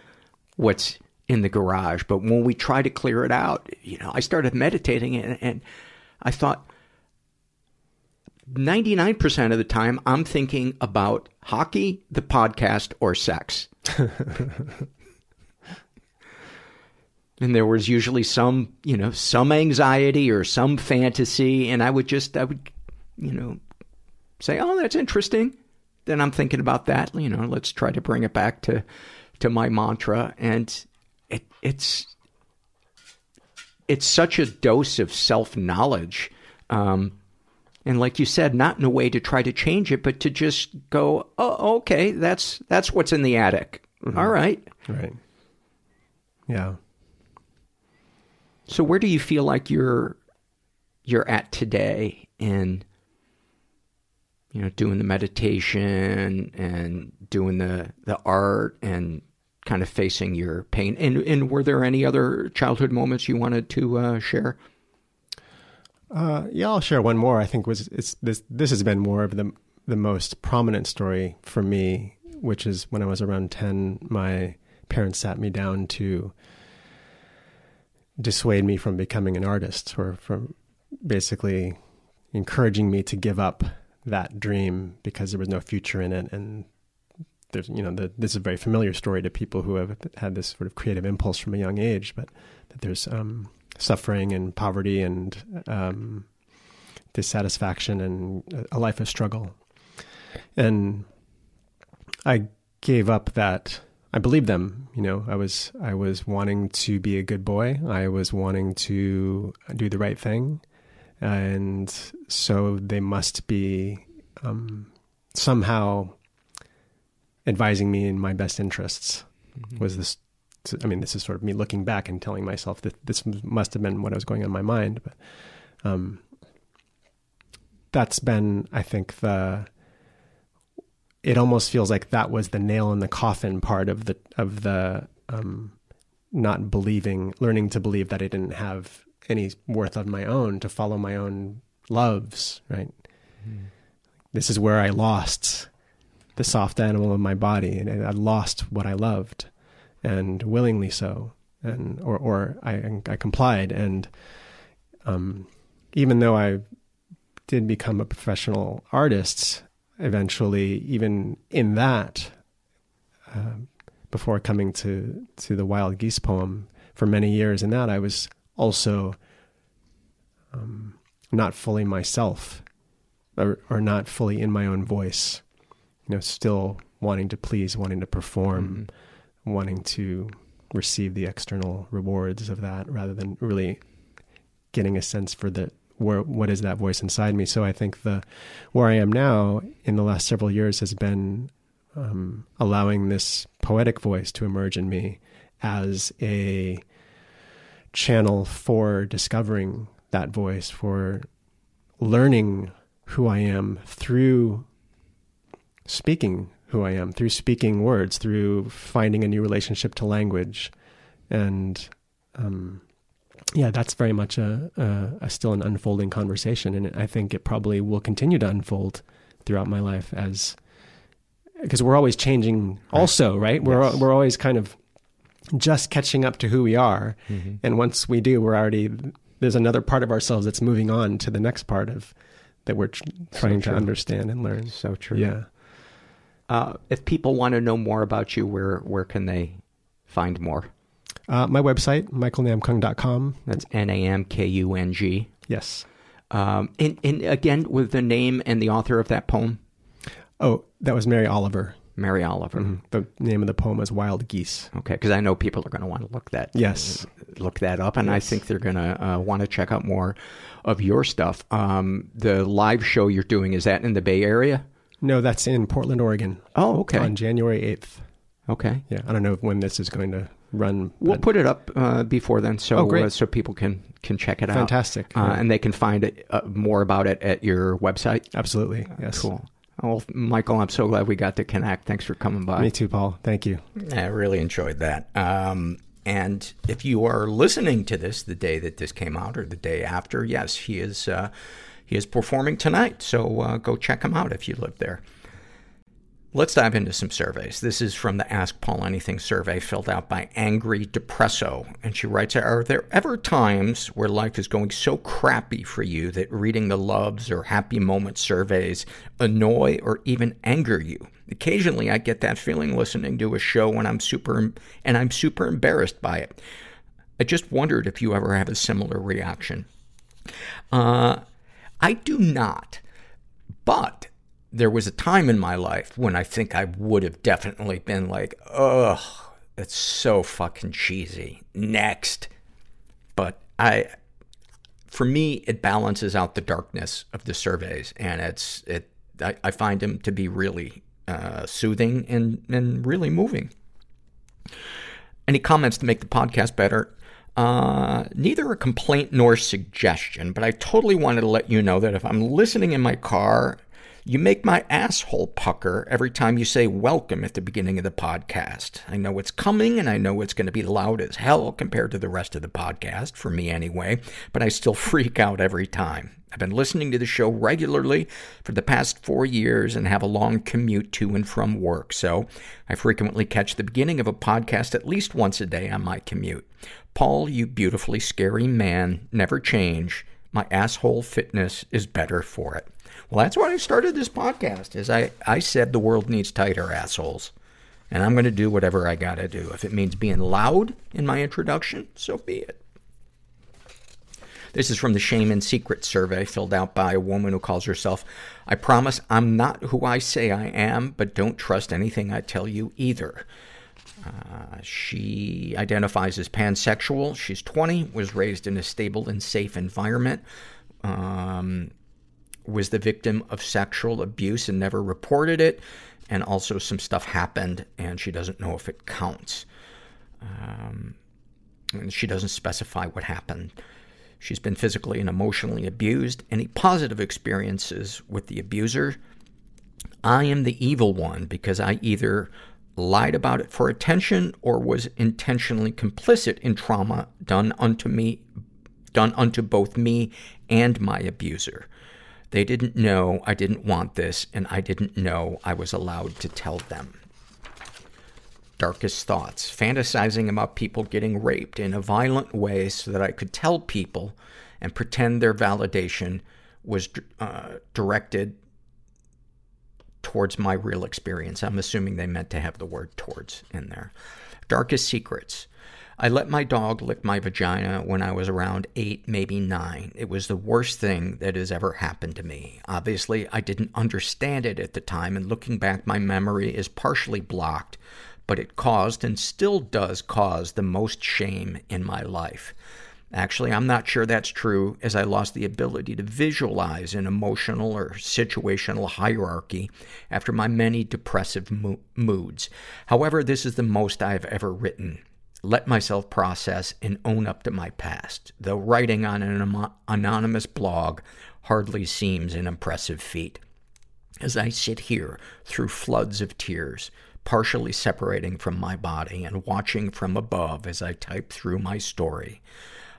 what's in the garage, but when we try to clear it out, you know, I started meditating and, and I thought 99% of the time, I'm thinking about hockey, the podcast, or sex. and there was usually some, you know, some anxiety or some fantasy. And I would just, I would, you know, say, oh, that's interesting. Then I'm thinking about that. You know, let's try to bring it back to, to my mantra. And it, it's, it's such a dose of self knowledge. Um, and like you said, not in a way to try to change it, but to just go, oh, okay, that's that's what's in the attic. All right. Right. Yeah. So where do you feel like you're you're at today in you know doing the meditation and doing the the art and kind of facing your pain and and were there any other childhood moments you wanted to uh, share Uh, yeah, I'll share one more. I think was it's this. This has been more of the the most prominent story for me, which is when I was around ten. My parents sat me down to dissuade me from becoming an artist, or from basically encouraging me to give up that dream because there was no future in it, and there's you know the, this is a very familiar story to people who have had this sort of creative impulse from a young age, but that there's um, suffering and poverty and um, dissatisfaction and a life of struggle. And I gave up that. I believed them. You know, I was I was wanting to be a good boy. I was wanting to do the right thing, and so they must be um, somehow advising me in my best interests. Was this I mean, this is sort of me looking back and telling myself that this must have been what I was going on in my mind. But um, that's been, I think, the. It almost feels like that was the nail in the coffin part of the of the um, not believing, learning to believe that I didn't have any worth of my own to follow my own loves. Right. Mm. This is where I lost the soft animal of my body, and I lost what I loved and willingly so, and or or I I complied, and um, even though I did become a professional artist eventually, even in that, uh, before coming to to the wild geese poem, for many years in that I was also um, not fully myself, or or not fully in my own voice, you know, still wanting to please, wanting to perform. Mm-hmm wanting to receive the external rewards of that rather than really getting a sense for the where what is that voice inside me. So I think the where I am now in the last several years has been um, allowing this poetic voice to emerge in me as a channel for discovering that voice, for learning who I am through speaking who I am through speaking words, through finding a new relationship to language, and um, yeah, that's very much a, a, a, still an unfolding conversation, and I think it probably will continue to unfold throughout my life as because we're always changing. Also, right? right? We're we're always kind of just catching up to who we are, mm-hmm. and once we do, we're already there's another part of ourselves that's moving on to the next part of that we're tr- trying so to understand and learn. So true. Yeah. Uh, if people want to know more about you, where where can they find more? Uh, my website, michaelnamkung.com. That's N A M K U N G. Yes. Um, and, and again, with the name and the author of that poem? Oh, that was Mary Oliver. Mary Oliver. Mm-hmm. The name of the poem is Wild Geese. Okay, because I know people are going to want to look that yes look that up, and yes. I think they're going to uh, want to check out more of your stuff. Um, the live show you're doing is that in the Bay Area? No, that's in Portland, Oregon. Oh, okay. On January 8th. Okay. Yeah, I don't know when this is going to run. We'll put it up uh, before then, so oh, great. Uh, so people can can check it Fantastic. out. Fantastic, uh, and they can find it, uh, more about it at your website. Absolutely. Yes. Cool. Well, Michael, I'm so glad we got to connect. Thanks for coming by. Me too, Paul. Thank you. I really enjoyed that. Um, and if you are listening to this the day that this came out or the day after, yes, he is uh, he is performing tonight. So uh, go check him out if you live there. Let's dive into some surveys. This is from the Ask Paul Anything survey filled out by Angry Depresso. And she writes, Are there ever times where life is going so crappy for you that reading the loves or happy moment surveys annoy or even anger you? Occasionally I get that feeling listening to a show when I'm super, and I'm super embarrassed by it. I just wondered if you ever have a similar reaction. Uh, I do not. But there was a time in my life when I think I would have definitely been like, ugh, it's so fucking cheesy. Next. But I, for me, it balances out the darkness of the surveys, and it's it. I, I find them to be really uh, soothing and and really moving. Any comments to make the podcast better? Uh, neither a complaint nor suggestion, but I totally wanted to let you know that if I'm listening in my car, you make my asshole pucker every time you say welcome at the beginning of the podcast. I know it's coming and I know it's going to be loud as hell compared to the rest of the podcast, for me anyway, but I still freak out every time. I've been listening to the show regularly for the past four years and have a long commute to and from work, so I frequently catch the beginning of a podcast at least once a day on my commute. Paul, you beautifully scary man, never change. My asshole fitness is better for it. Well, that's why I started this podcast, is I, I said the world needs tighter assholes. And I'm going to do whatever I got to do. If it means being loud in my introduction, so be it. This is from the Shame and Secret survey filled out by a woman who calls herself, I promise I'm not who I say I am, but don't trust anything I tell you either. Uh, she identifies as pansexual. She's 20, was raised in a stable and safe environment, um, was the victim of sexual abuse and never reported it, and also some stuff happened and she doesn't know if it counts. Um, and she doesn't specify what happened. She's been physically and emotionally abused. Any positive experiences with the abuser? I am the evil one because I either lied about it for attention or was intentionally complicit in trauma done unto me, done unto both me and my abuser. They didn't know I didn't want this and I didn't know I was allowed to tell them. Darkest thoughts, fantasizing about people getting raped in a violent way so that I could tell people and pretend their validation was uh, directed towards my real experience. I'm assuming they meant to have the word towards in there. Darkest secrets. I let my dog lick my vagina when I was around eight, maybe nine. It was the worst thing that has ever happened to me. Obviously, I didn't understand it at the time, and looking back, my memory is partially blocked, but it caused and still does cause the most shame in my life. Actually, I'm not sure that's true, as I lost the ability to visualize an emotional or situational hierarchy after my many depressive mo- moods. However, this is the most I've ever written. Let myself process and own up to my past, though writing on an anonymous blog hardly seems an impressive feat. As I sit here through floods of tears, partially separating from my body and watching from above as I type through my story,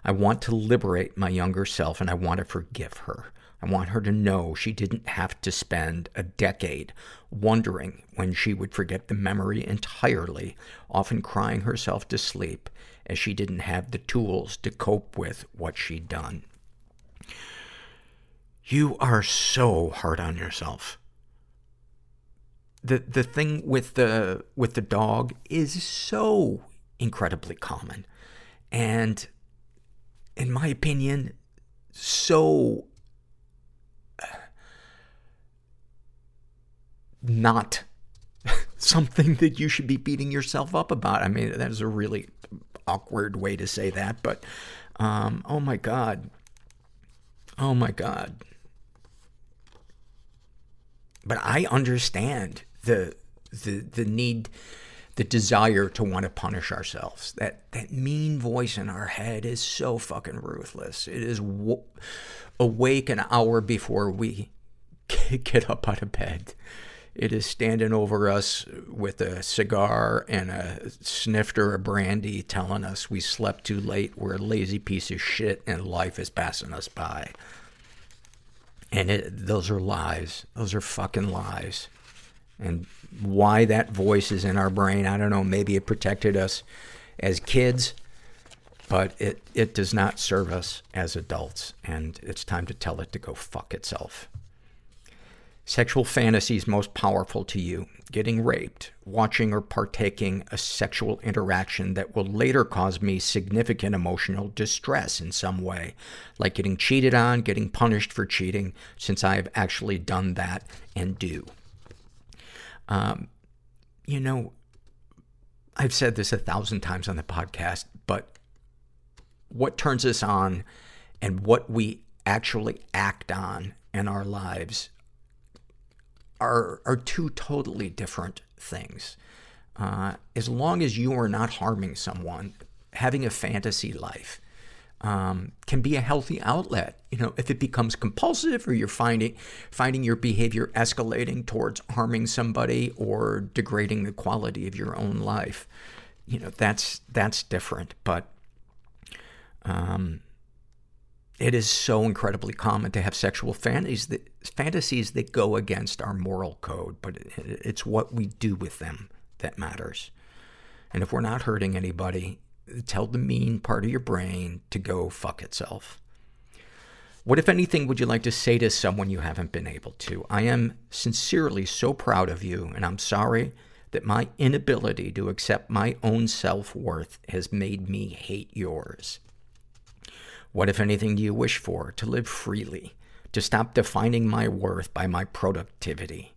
I want to liberate my younger self and I want to forgive her. I want her to know she didn't have to spend a decade wondering when she would forget the memory entirely, often crying herself to sleep as she didn't have the tools to cope with what she'd done. You are so hard on yourself. The, the thing with the, with the dog is so incredibly common. And in my opinion, so not something that you should be beating yourself up about. I mean, that is a really awkward way to say that, but, um, oh my God. Oh my God. But I understand the, the, the need, the desire to want to punish ourselves. That, that mean voice in our head is so fucking ruthless. It is w- awake an hour before we get up out of bed. It is standing over us with a cigar and a snifter of brandy telling us we slept too late, we're a lazy piece of shit, and life is passing us by. And it, those are lies. Those are fucking lies. And why that voice is in our brain, I don't know. Maybe it protected us as kids, but it, it does not serve us as adults. And it's time to tell it to go fuck itself. Sexual fantasies most powerful to you. Getting raped, watching or partaking a sexual interaction that will later cause me significant emotional distress in some way. Like getting cheated on, getting punished for cheating, since I have actually done that and do. Um, you know, I've said this a thousand times on the podcast, but what turns us on and what we actually act on in our lives are, are two totally different things. Uh, as long as you are not harming someone, having a fantasy life um, can be a healthy outlet. You know, if it becomes compulsive or you're finding finding your behavior escalating towards harming somebody or degrading the quality of your own life, you know that's that's different. But um, it is so incredibly common to have sexual fantasies that, fantasies that go against our moral code, but it's what we do with them that matters. And if we're not hurting anybody, tell the mean part of your brain to go fuck itself. What, if anything, would you like to say to someone you haven't been able to? I am sincerely so proud of you, and I'm sorry that my inability to accept my own self-worth has made me hate yours. What, if anything, do you wish for? To live freely. To stop defining my worth by my productivity.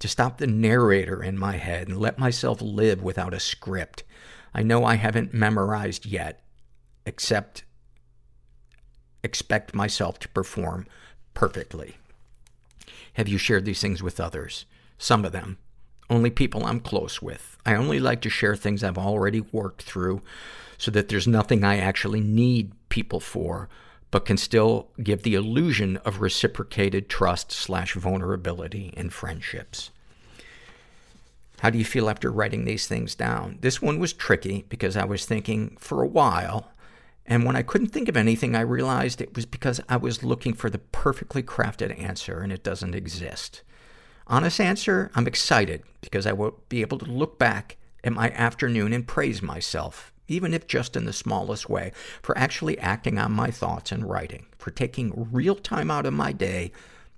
To stop the narrator in my head and let myself live without a script. I know I haven't memorized yet, except expect myself to perform perfectly. Have you shared these things with others? Some of them. Only people I'm close with. I only like to share things I've already worked through so that there's nothing I actually need people for, but can still give the illusion of reciprocated trust slash vulnerability in friendships. How do you feel after writing these things down? This one was tricky because I was thinking for a while, and when I couldn't think of anything, I realized it was because I was looking for the perfectly crafted answer and it doesn't exist. Honest answer, I'm excited because I will be able to look back at my afternoon and praise myself, even if just in the smallest way, for actually acting on my thoughts and writing, for taking real time out of my day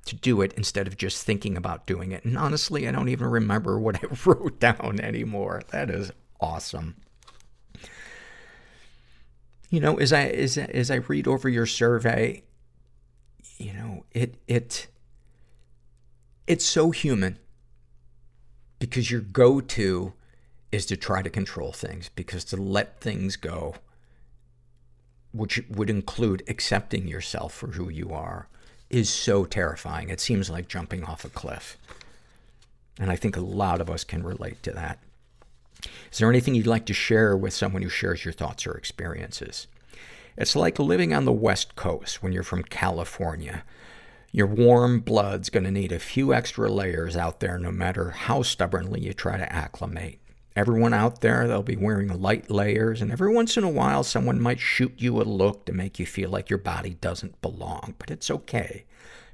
to do it instead of just thinking about doing it. And honestly, I don't even remember what I wrote down anymore. That is awesome. You know, as I, as, as I read over your survey, you know, it, it, it's so human because your go-to is to try to control things because to let things go, which would include accepting yourself for who you are, is so terrifying. It seems like jumping off a cliff. And I think a lot of us can relate to that. Is there anything you'd like to share with someone who shares your thoughts or experiences? It's like living on the West Coast when you're from California. Your warm blood's gonna need a few extra layers out there no matter how stubbornly you try to acclimate. Everyone out there, they'll be wearing light layers, and every once in a while, someone might shoot you a look to make you feel like your body doesn't belong. But it's okay.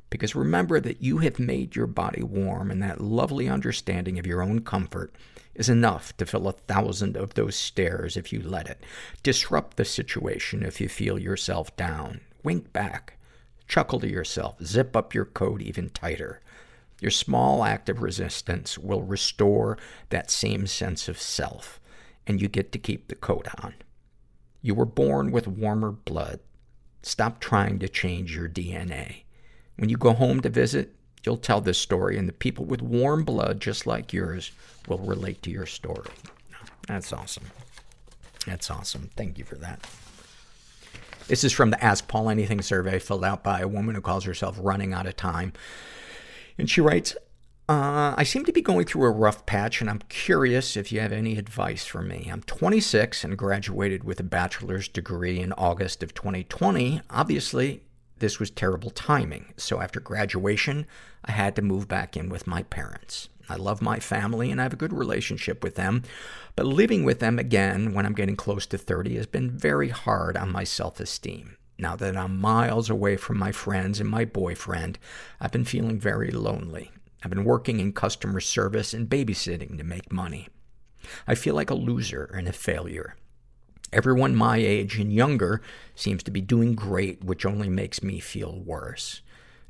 Because remember that you have made your body warm, and that lovely understanding of your own comfort is enough to fill a thousand of those stares if you let it. Disrupt the situation if you feel yourself down. Wink back. Chuckle to yourself. Zip up your coat even tighter. Your small act of resistance will restore that same sense of self, and you get to keep the coat on. You were born with warmer blood. Stop trying to change your DNA. When you go home to visit, you'll tell this story, and the people with warm blood, just like yours, will relate to your story. That's awesome. That's awesome. Thank you for that. This is from the Ask Paul Anything survey filled out by a woman who calls herself Running Out of Time. And she writes, uh, I seem to be going through a rough patch, and I'm curious if you have any advice for me. I'm 26 and graduated with a bachelor's degree in August of 2020. Obviously, this was terrible timing. So after graduation, I had to move back in with my parents. I love my family and I have a good relationship with them, but living with them again when I'm getting close to 30 has been very hard on my self-esteem. Now that I'm miles away from my friends and my boyfriend, I've been feeling very lonely. I've been working in customer service and babysitting to make money. I feel like a loser and a failure. Everyone my age and younger seems to be doing great, which only makes me feel worse.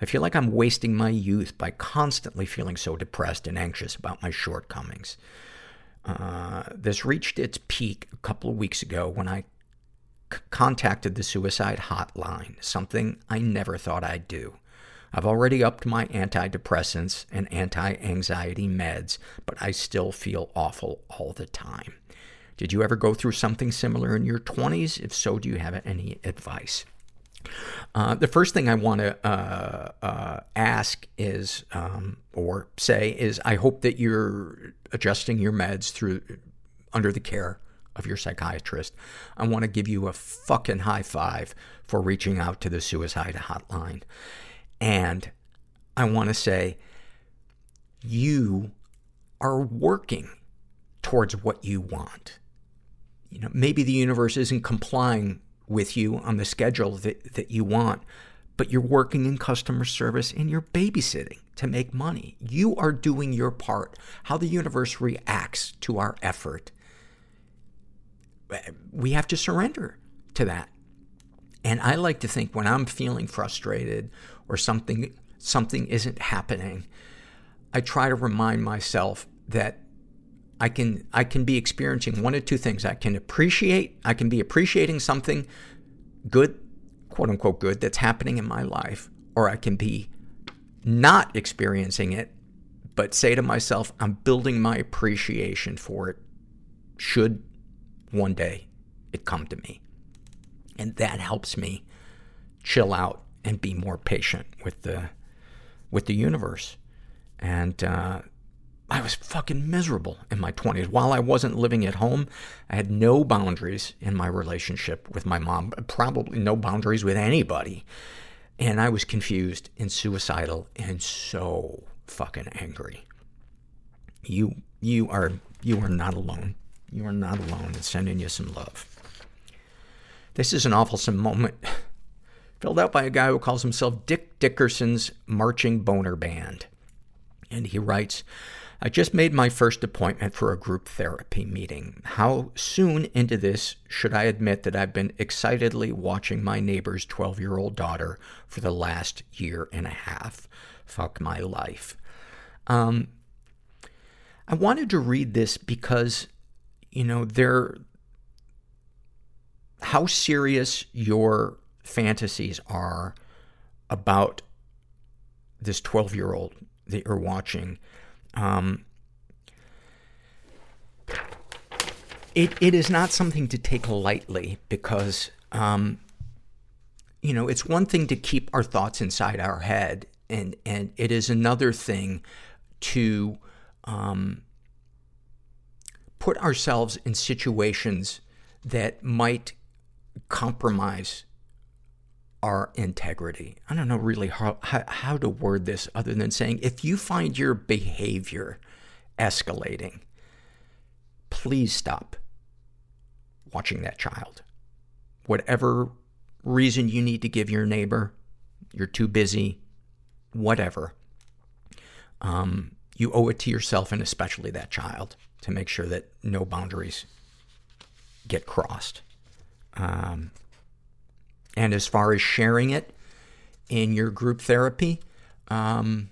I feel like I'm wasting my youth by constantly feeling so depressed and anxious about my shortcomings. Uh, this reached its peak a couple of weeks ago when I contacted the suicide hotline, something I never thought I'd do. I've already upped my antidepressants and anti-anxiety meds, but I still feel awful all the time. Did you ever go through something similar in your 20s? If so, do you have any advice? Uh, the first thing I want to uh, uh, ask is, um, or say, is I hope that you're adjusting your meds through under the care of your psychiatrist. I want to give you a fucking high five for reaching out to the suicide hotline. And I want to say, you are working towards what you want. You know, maybe the universe isn't complying with you on the schedule that, that you want, but you're working in customer service and you're babysitting to make money. You are doing your part. How the universe reacts to our effort, we have to surrender to that. And I like to think when I'm feeling frustrated or something, something isn't happening, I try to remind myself that I can, I can be experiencing one of two things. I can appreciate, I can be appreciating something good, quote unquote good, that's happening in my life, or I can be not experiencing it, but say to myself, I'm building my appreciation for it. Should one day it come to me. And that helps me chill out and be more patient with the, with the universe. And, uh, I was fucking miserable in my 20s. While I wasn't living at home, I had no boundaries in my relationship with my mom, probably no boundaries with anybody. And I was confused and suicidal and so fucking angry. You, you are, you are not alone. You are not alone in sending you some love. This is an awfulsome moment filled out by a guy who calls himself Dick Dickerson's Marching Boner Band. And he writes, I just made my first appointment for a group therapy meeting. How soon into this should I admit that I've been excitedly watching my neighbor's 12 year old daughter for the last year and a half? Fuck my life. Um, I wanted to read this because, you know, there, how serious your fantasies are about this 12 year old that you're watching um, it, it is not something to take lightly because, um, you know, it's one thing to keep our thoughts inside our head, and, and it is another thing to um, put ourselves in situations that might compromise our integrity. I don't know really how, how, how, to word this other than saying if you find your behavior escalating, please stop watching that child. Whatever reason you need to give your neighbor, you're too busy, whatever. Um, you owe it to yourself and especially that child to make sure that no boundaries get crossed. Um, and as far as sharing it in your group therapy, um,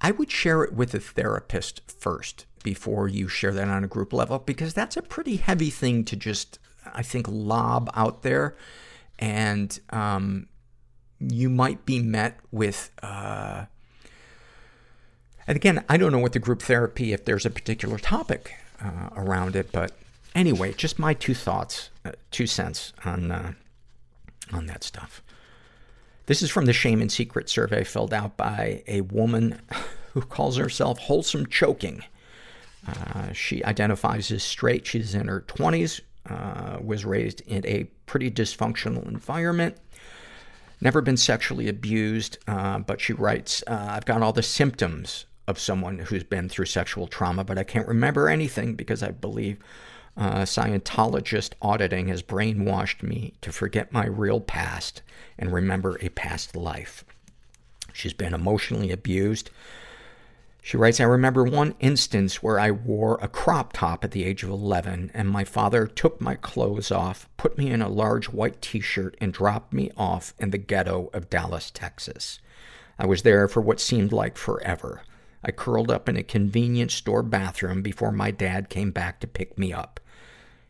I would share it with a therapist first before you share that on a group level because that's a pretty heavy thing to just, I think, lob out there. And um, you might be met with, uh, and again, I don't know what the group therapy, if there's a particular topic uh, around it, but anyway, just my two thoughts, uh, two cents on uh, on that stuff. This is from the Shame and Secret survey filled out by a woman who calls herself Wholesome Choking. Uh, she identifies as straight. She's in her 20s, uh, was raised in a pretty dysfunctional environment, never been sexually abused, uh, but she writes, I've got all the symptoms of someone who's been through sexual trauma, but I can't remember anything because I believe uh, Scientologist auditing has brainwashed me to forget my real past and remember a past life. She's been emotionally abused. She writes, I remember one instance where I wore a crop top at the age of 11, and my father took my clothes off, put me in a large white t shirt, and dropped me off in the ghetto of Dallas, Texas. I was there for what seemed like forever. I curled up in a convenience store bathroom before my dad came back to pick me up.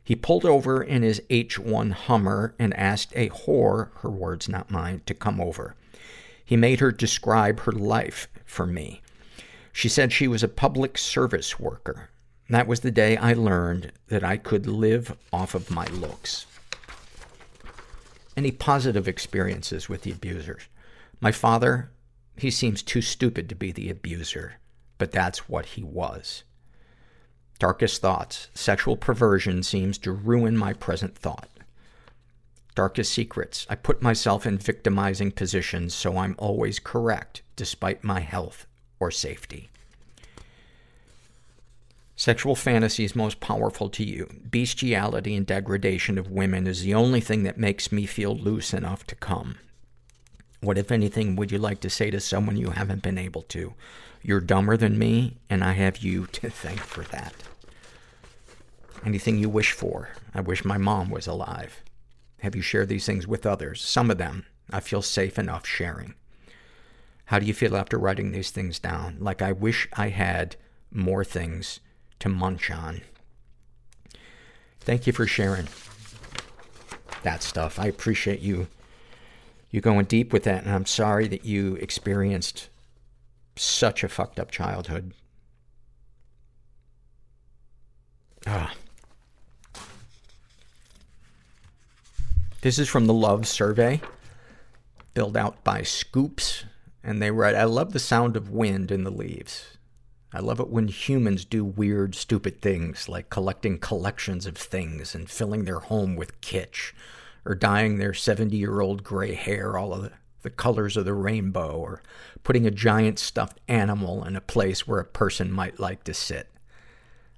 He pulled over in his H1 Hummer and asked a whore, her words not mine, to come over. He made her describe her life for me. She said she was a public service worker. That was the day I learned that I could live off of my looks. Any positive experiences with the abusers? My father, he seems too stupid to be the abuser, but that's what he was. Darkest thoughts. Sexual perversion seems to ruin my present thought. Darkest secrets. I put myself in victimizing positions so I'm always correct despite my health or safety. Sexual fantasies most powerful to you. Bestiality and degradation of women is the only thing that makes me feel loose enough to come. What, if anything, would you like to say to someone you haven't been able to? You're dumber than me, and I have you to thank for that. Anything you wish for? I wish my mom was alive. Have you shared these things with others? Some of them I feel safe enough sharing. How do you feel after writing these things down? Like I wish I had more things to munch on. Thank you for sharing that stuff. I appreciate you you going deep with that, and I'm sorry that you experienced such a fucked up childhood. Ah. This is from the Love Survey, filled out by Scoops, and they write, I love the sound of wind in the leaves. I love it when humans do weird, stupid things, like collecting collections of things and filling their home with kitsch, or dyeing their 70-year-old gray hair all of the, the colors of the rainbow, or putting a giant stuffed animal in a place where a person might like to sit.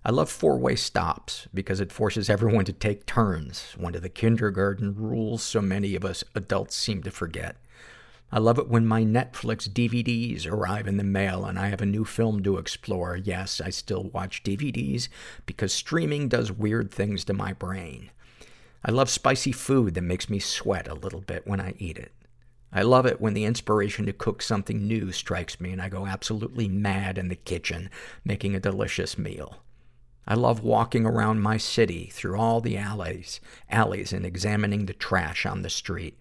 I love four-way stops because it forces everyone to take turns, one of the kindergarten rules so many of us adults seem to forget. I love it when my Netflix DVDs arrive in the mail and I have a new film to explore. Yes, I still watch DVDs because streaming does weird things to my brain. I love spicy food that makes me sweat a little bit when I eat it. I love it when the inspiration to cook something new strikes me and I go absolutely mad in the kitchen, making a delicious meal. I love walking around my city through all the alleys, alleys and examining the trash on the street.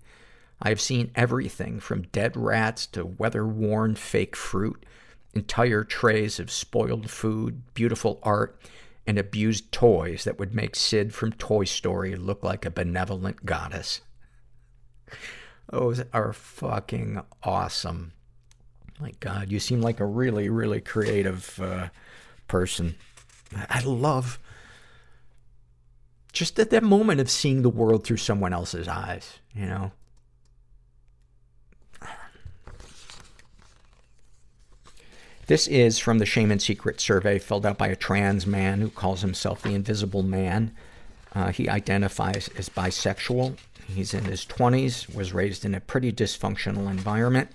I have seen everything from dead rats to weather-worn fake fruit, entire trays of spoiled food, beautiful art, and abused toys that would make Sid from Toy Story look like a benevolent goddess. Those are fucking awesome. My God, you seem like a really, really creative uh, person. I love just at that moment of seeing the world through someone else's eyes, you know? This is from the Shame and Secret survey filled out by a trans man who calls himself the Invisible Man. Uh, he identifies as bisexual. He's in his 20s, was raised in a pretty dysfunctional environment,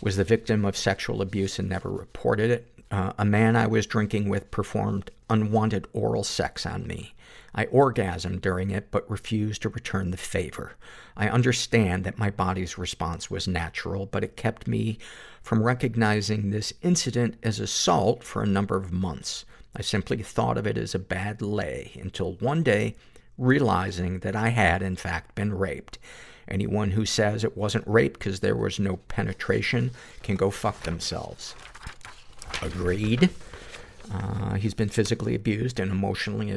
was the victim of sexual abuse and never reported it. Uh, a man I was drinking with performed unwanted oral sex on me. I orgasmed during it, but refused to return the favor. I understand that my body's response was natural, but it kept me from recognizing this incident as assault for a number of months. I simply thought of it as a bad lay until one day, realizing that I had, in fact, been raped. Anyone who says it wasn't rape because there was no penetration can go fuck themselves. Agreed. Uh, he's been physically abused and emotionally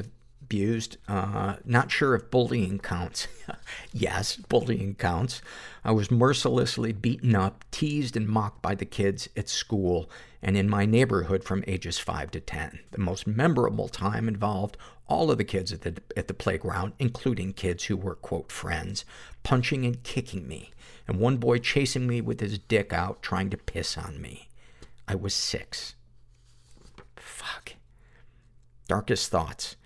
abused. Uh, not sure if bullying counts. yes, bullying counts. I was mercilessly beaten up, teased, and mocked by the kids at school and in my neighborhood from ages 5 to 10. The most memorable time involved all of the kids at the, at the playground, including kids who were, quote, friends, punching and kicking me, and one boy chasing me with his dick out, trying to piss on me. I was six. Fuck. Darkest thoughts.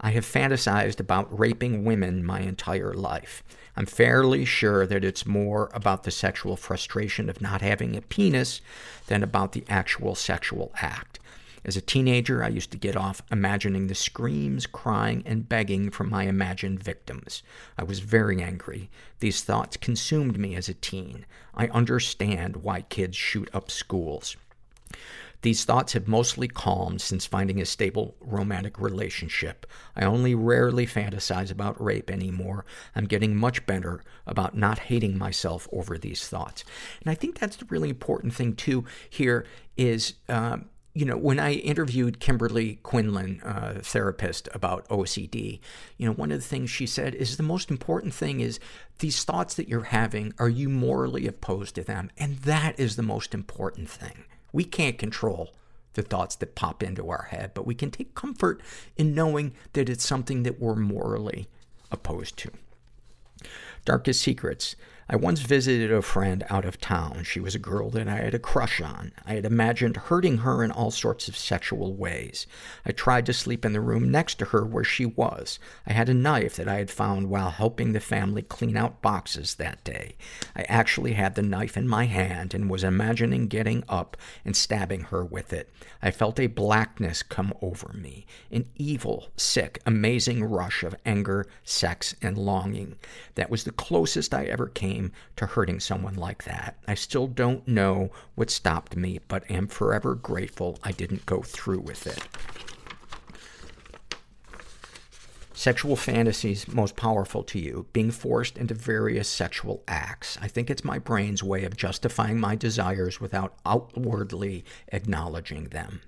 I have fantasized about raping women my entire life. I'm fairly sure that it's more about the sexual frustration of not having a penis than about the actual sexual act. As a teenager, I used to get off imagining the screams, crying, and begging from my imagined victims. I was very angry. These thoughts consumed me as a teen. I understand why kids shoot up schools. These thoughts have mostly calmed since finding a stable romantic relationship. I only rarely fantasize about rape anymore. I'm getting much better about not hating myself over these thoughts. And I think that's the really important thing, too, here is, um, you know, when I interviewed Kimberley Quinlan, uh, therapist, about OCD, you know, one of the things she said is the most important thing is these thoughts that you're having, are you morally opposed to them? And that is the most important thing. We can't control the thoughts that pop into our head, but we can take comfort in knowing that it's something that we're morally opposed to. Darkest secrets. I once visited a friend out of town. She was a girl that I had a crush on. I had imagined hurting her in all sorts of sexual ways. I tried to sleep in the room next to her where she was. I had a knife that I had found while helping the family clean out boxes that day. I actually had the knife in my hand and was imagining getting up and stabbing her with it. I felt a blackness come over me. An evil, sick, amazing rush of anger, sex, and longing. That was the closest I ever came to hurting someone like that. I still don't know what stopped me, but am forever grateful I didn't go through with it. Sexual fantasies most powerful to you, being forced into various sexual acts. I think it's my brain's way of justifying my desires without outwardly acknowledging them.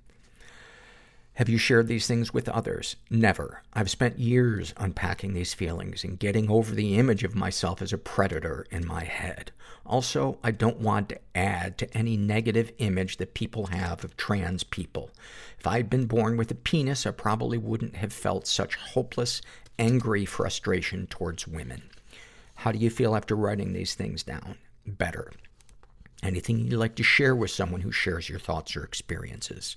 Have you shared these things with others? Never. I've spent years unpacking these feelings and getting over the image of myself as a predator in my head. Also, I don't want to add to any negative image that people have of trans people. If I'd been born with a penis, I probably wouldn't have felt such hopeless, angry frustration towards women. How do you feel after writing these things down? Better. Anything you'd like to share with someone who shares your thoughts or experiences?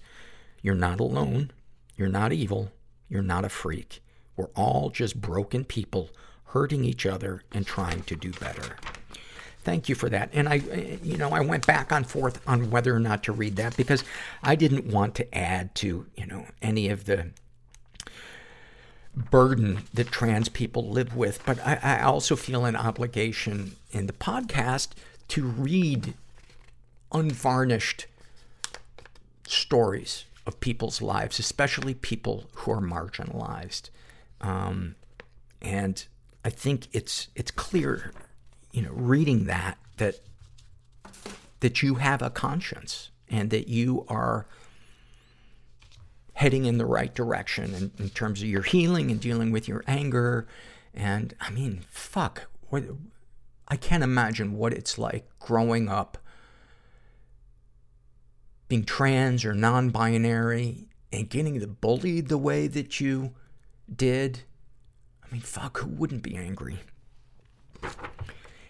You're not alone. You're not evil. You're not a freak. We're all just broken people hurting each other and trying to do better. Thank you for that. And I, eh, you know, I went back and forth on whether or not to read that because I didn't want to add to, you know, any of the burden that trans people live with. But I, I also feel an obligation in the podcast to read unvarnished stories of people's lives, especially people who are marginalized. Um, and I think it's, it's clear, you know, reading that, that, that you have a conscience and that you are heading in the right direction in, in terms of your healing and dealing with your anger. And I mean, fuck, what, I can't imagine what it's like growing up being trans or non-binary and getting the bullied the way that you did. I mean, fuck, who wouldn't be angry?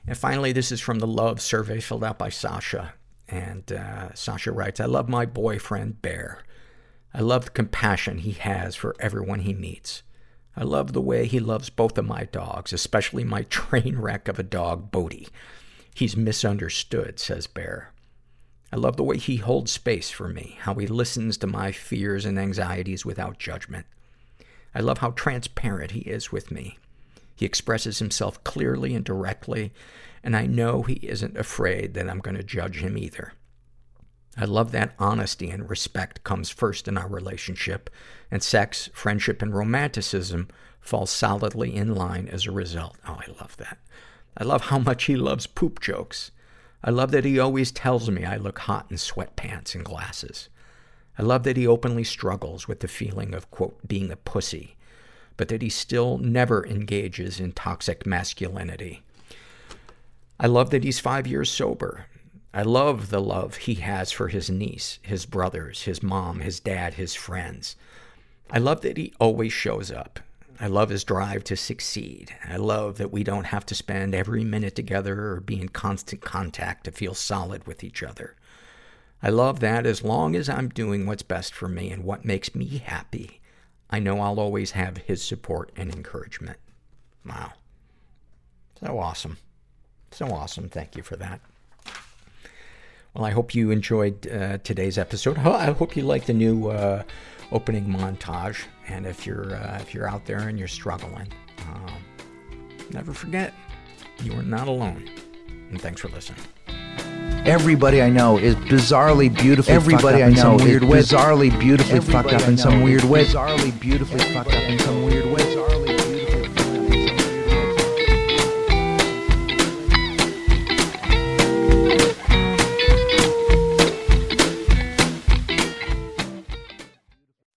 And finally, this is from the love survey filled out by Sasha. And uh, Sasha writes, I love my boyfriend, Bear. I love the compassion he has for everyone he meets. I love the way he loves both of my dogs, especially my train wreck of a dog, Bodie. He's misunderstood, says Bear. I love the way he holds space for me, how he listens to my fears and anxieties without judgment. I love how transparent he is with me. He expresses himself clearly and directly, and I know he isn't afraid that I'm going to judge him either. I love that honesty and respect comes first in our relationship, and sex, friendship, and romanticism fall solidly in line as a result. Oh, I love that. I love how much he loves poop jokes. I love that he always tells me I look hot in sweatpants and glasses. I love that he openly struggles with the feeling of, quote, being a pussy, but that he still never engages in toxic masculinity. I love that he's five years sober. I love the love he has for his niece, his brothers, his mom, his dad, his friends. I love that he always shows up. I love his drive to succeed. I love that we don't have to spend every minute together or be in constant contact to feel solid with each other. I love that as long as I'm doing what's best for me and what makes me happy, I know I'll always have his support and encouragement. Wow. So awesome. So awesome. Thank you for that. Well, I hope you enjoyed uh, today's episode. I hope you like the new uh, opening montage. And if you're uh, if you're out there and you're struggling, um, never forget you are not alone. And thanks for listening. Everybody I know is bizarrely beautifully Everybody fucked up I in know some is weird way. bizarrely beautifully Everybody fucked up in some weird way. Bizarrely beautifully fucked up in some weird way.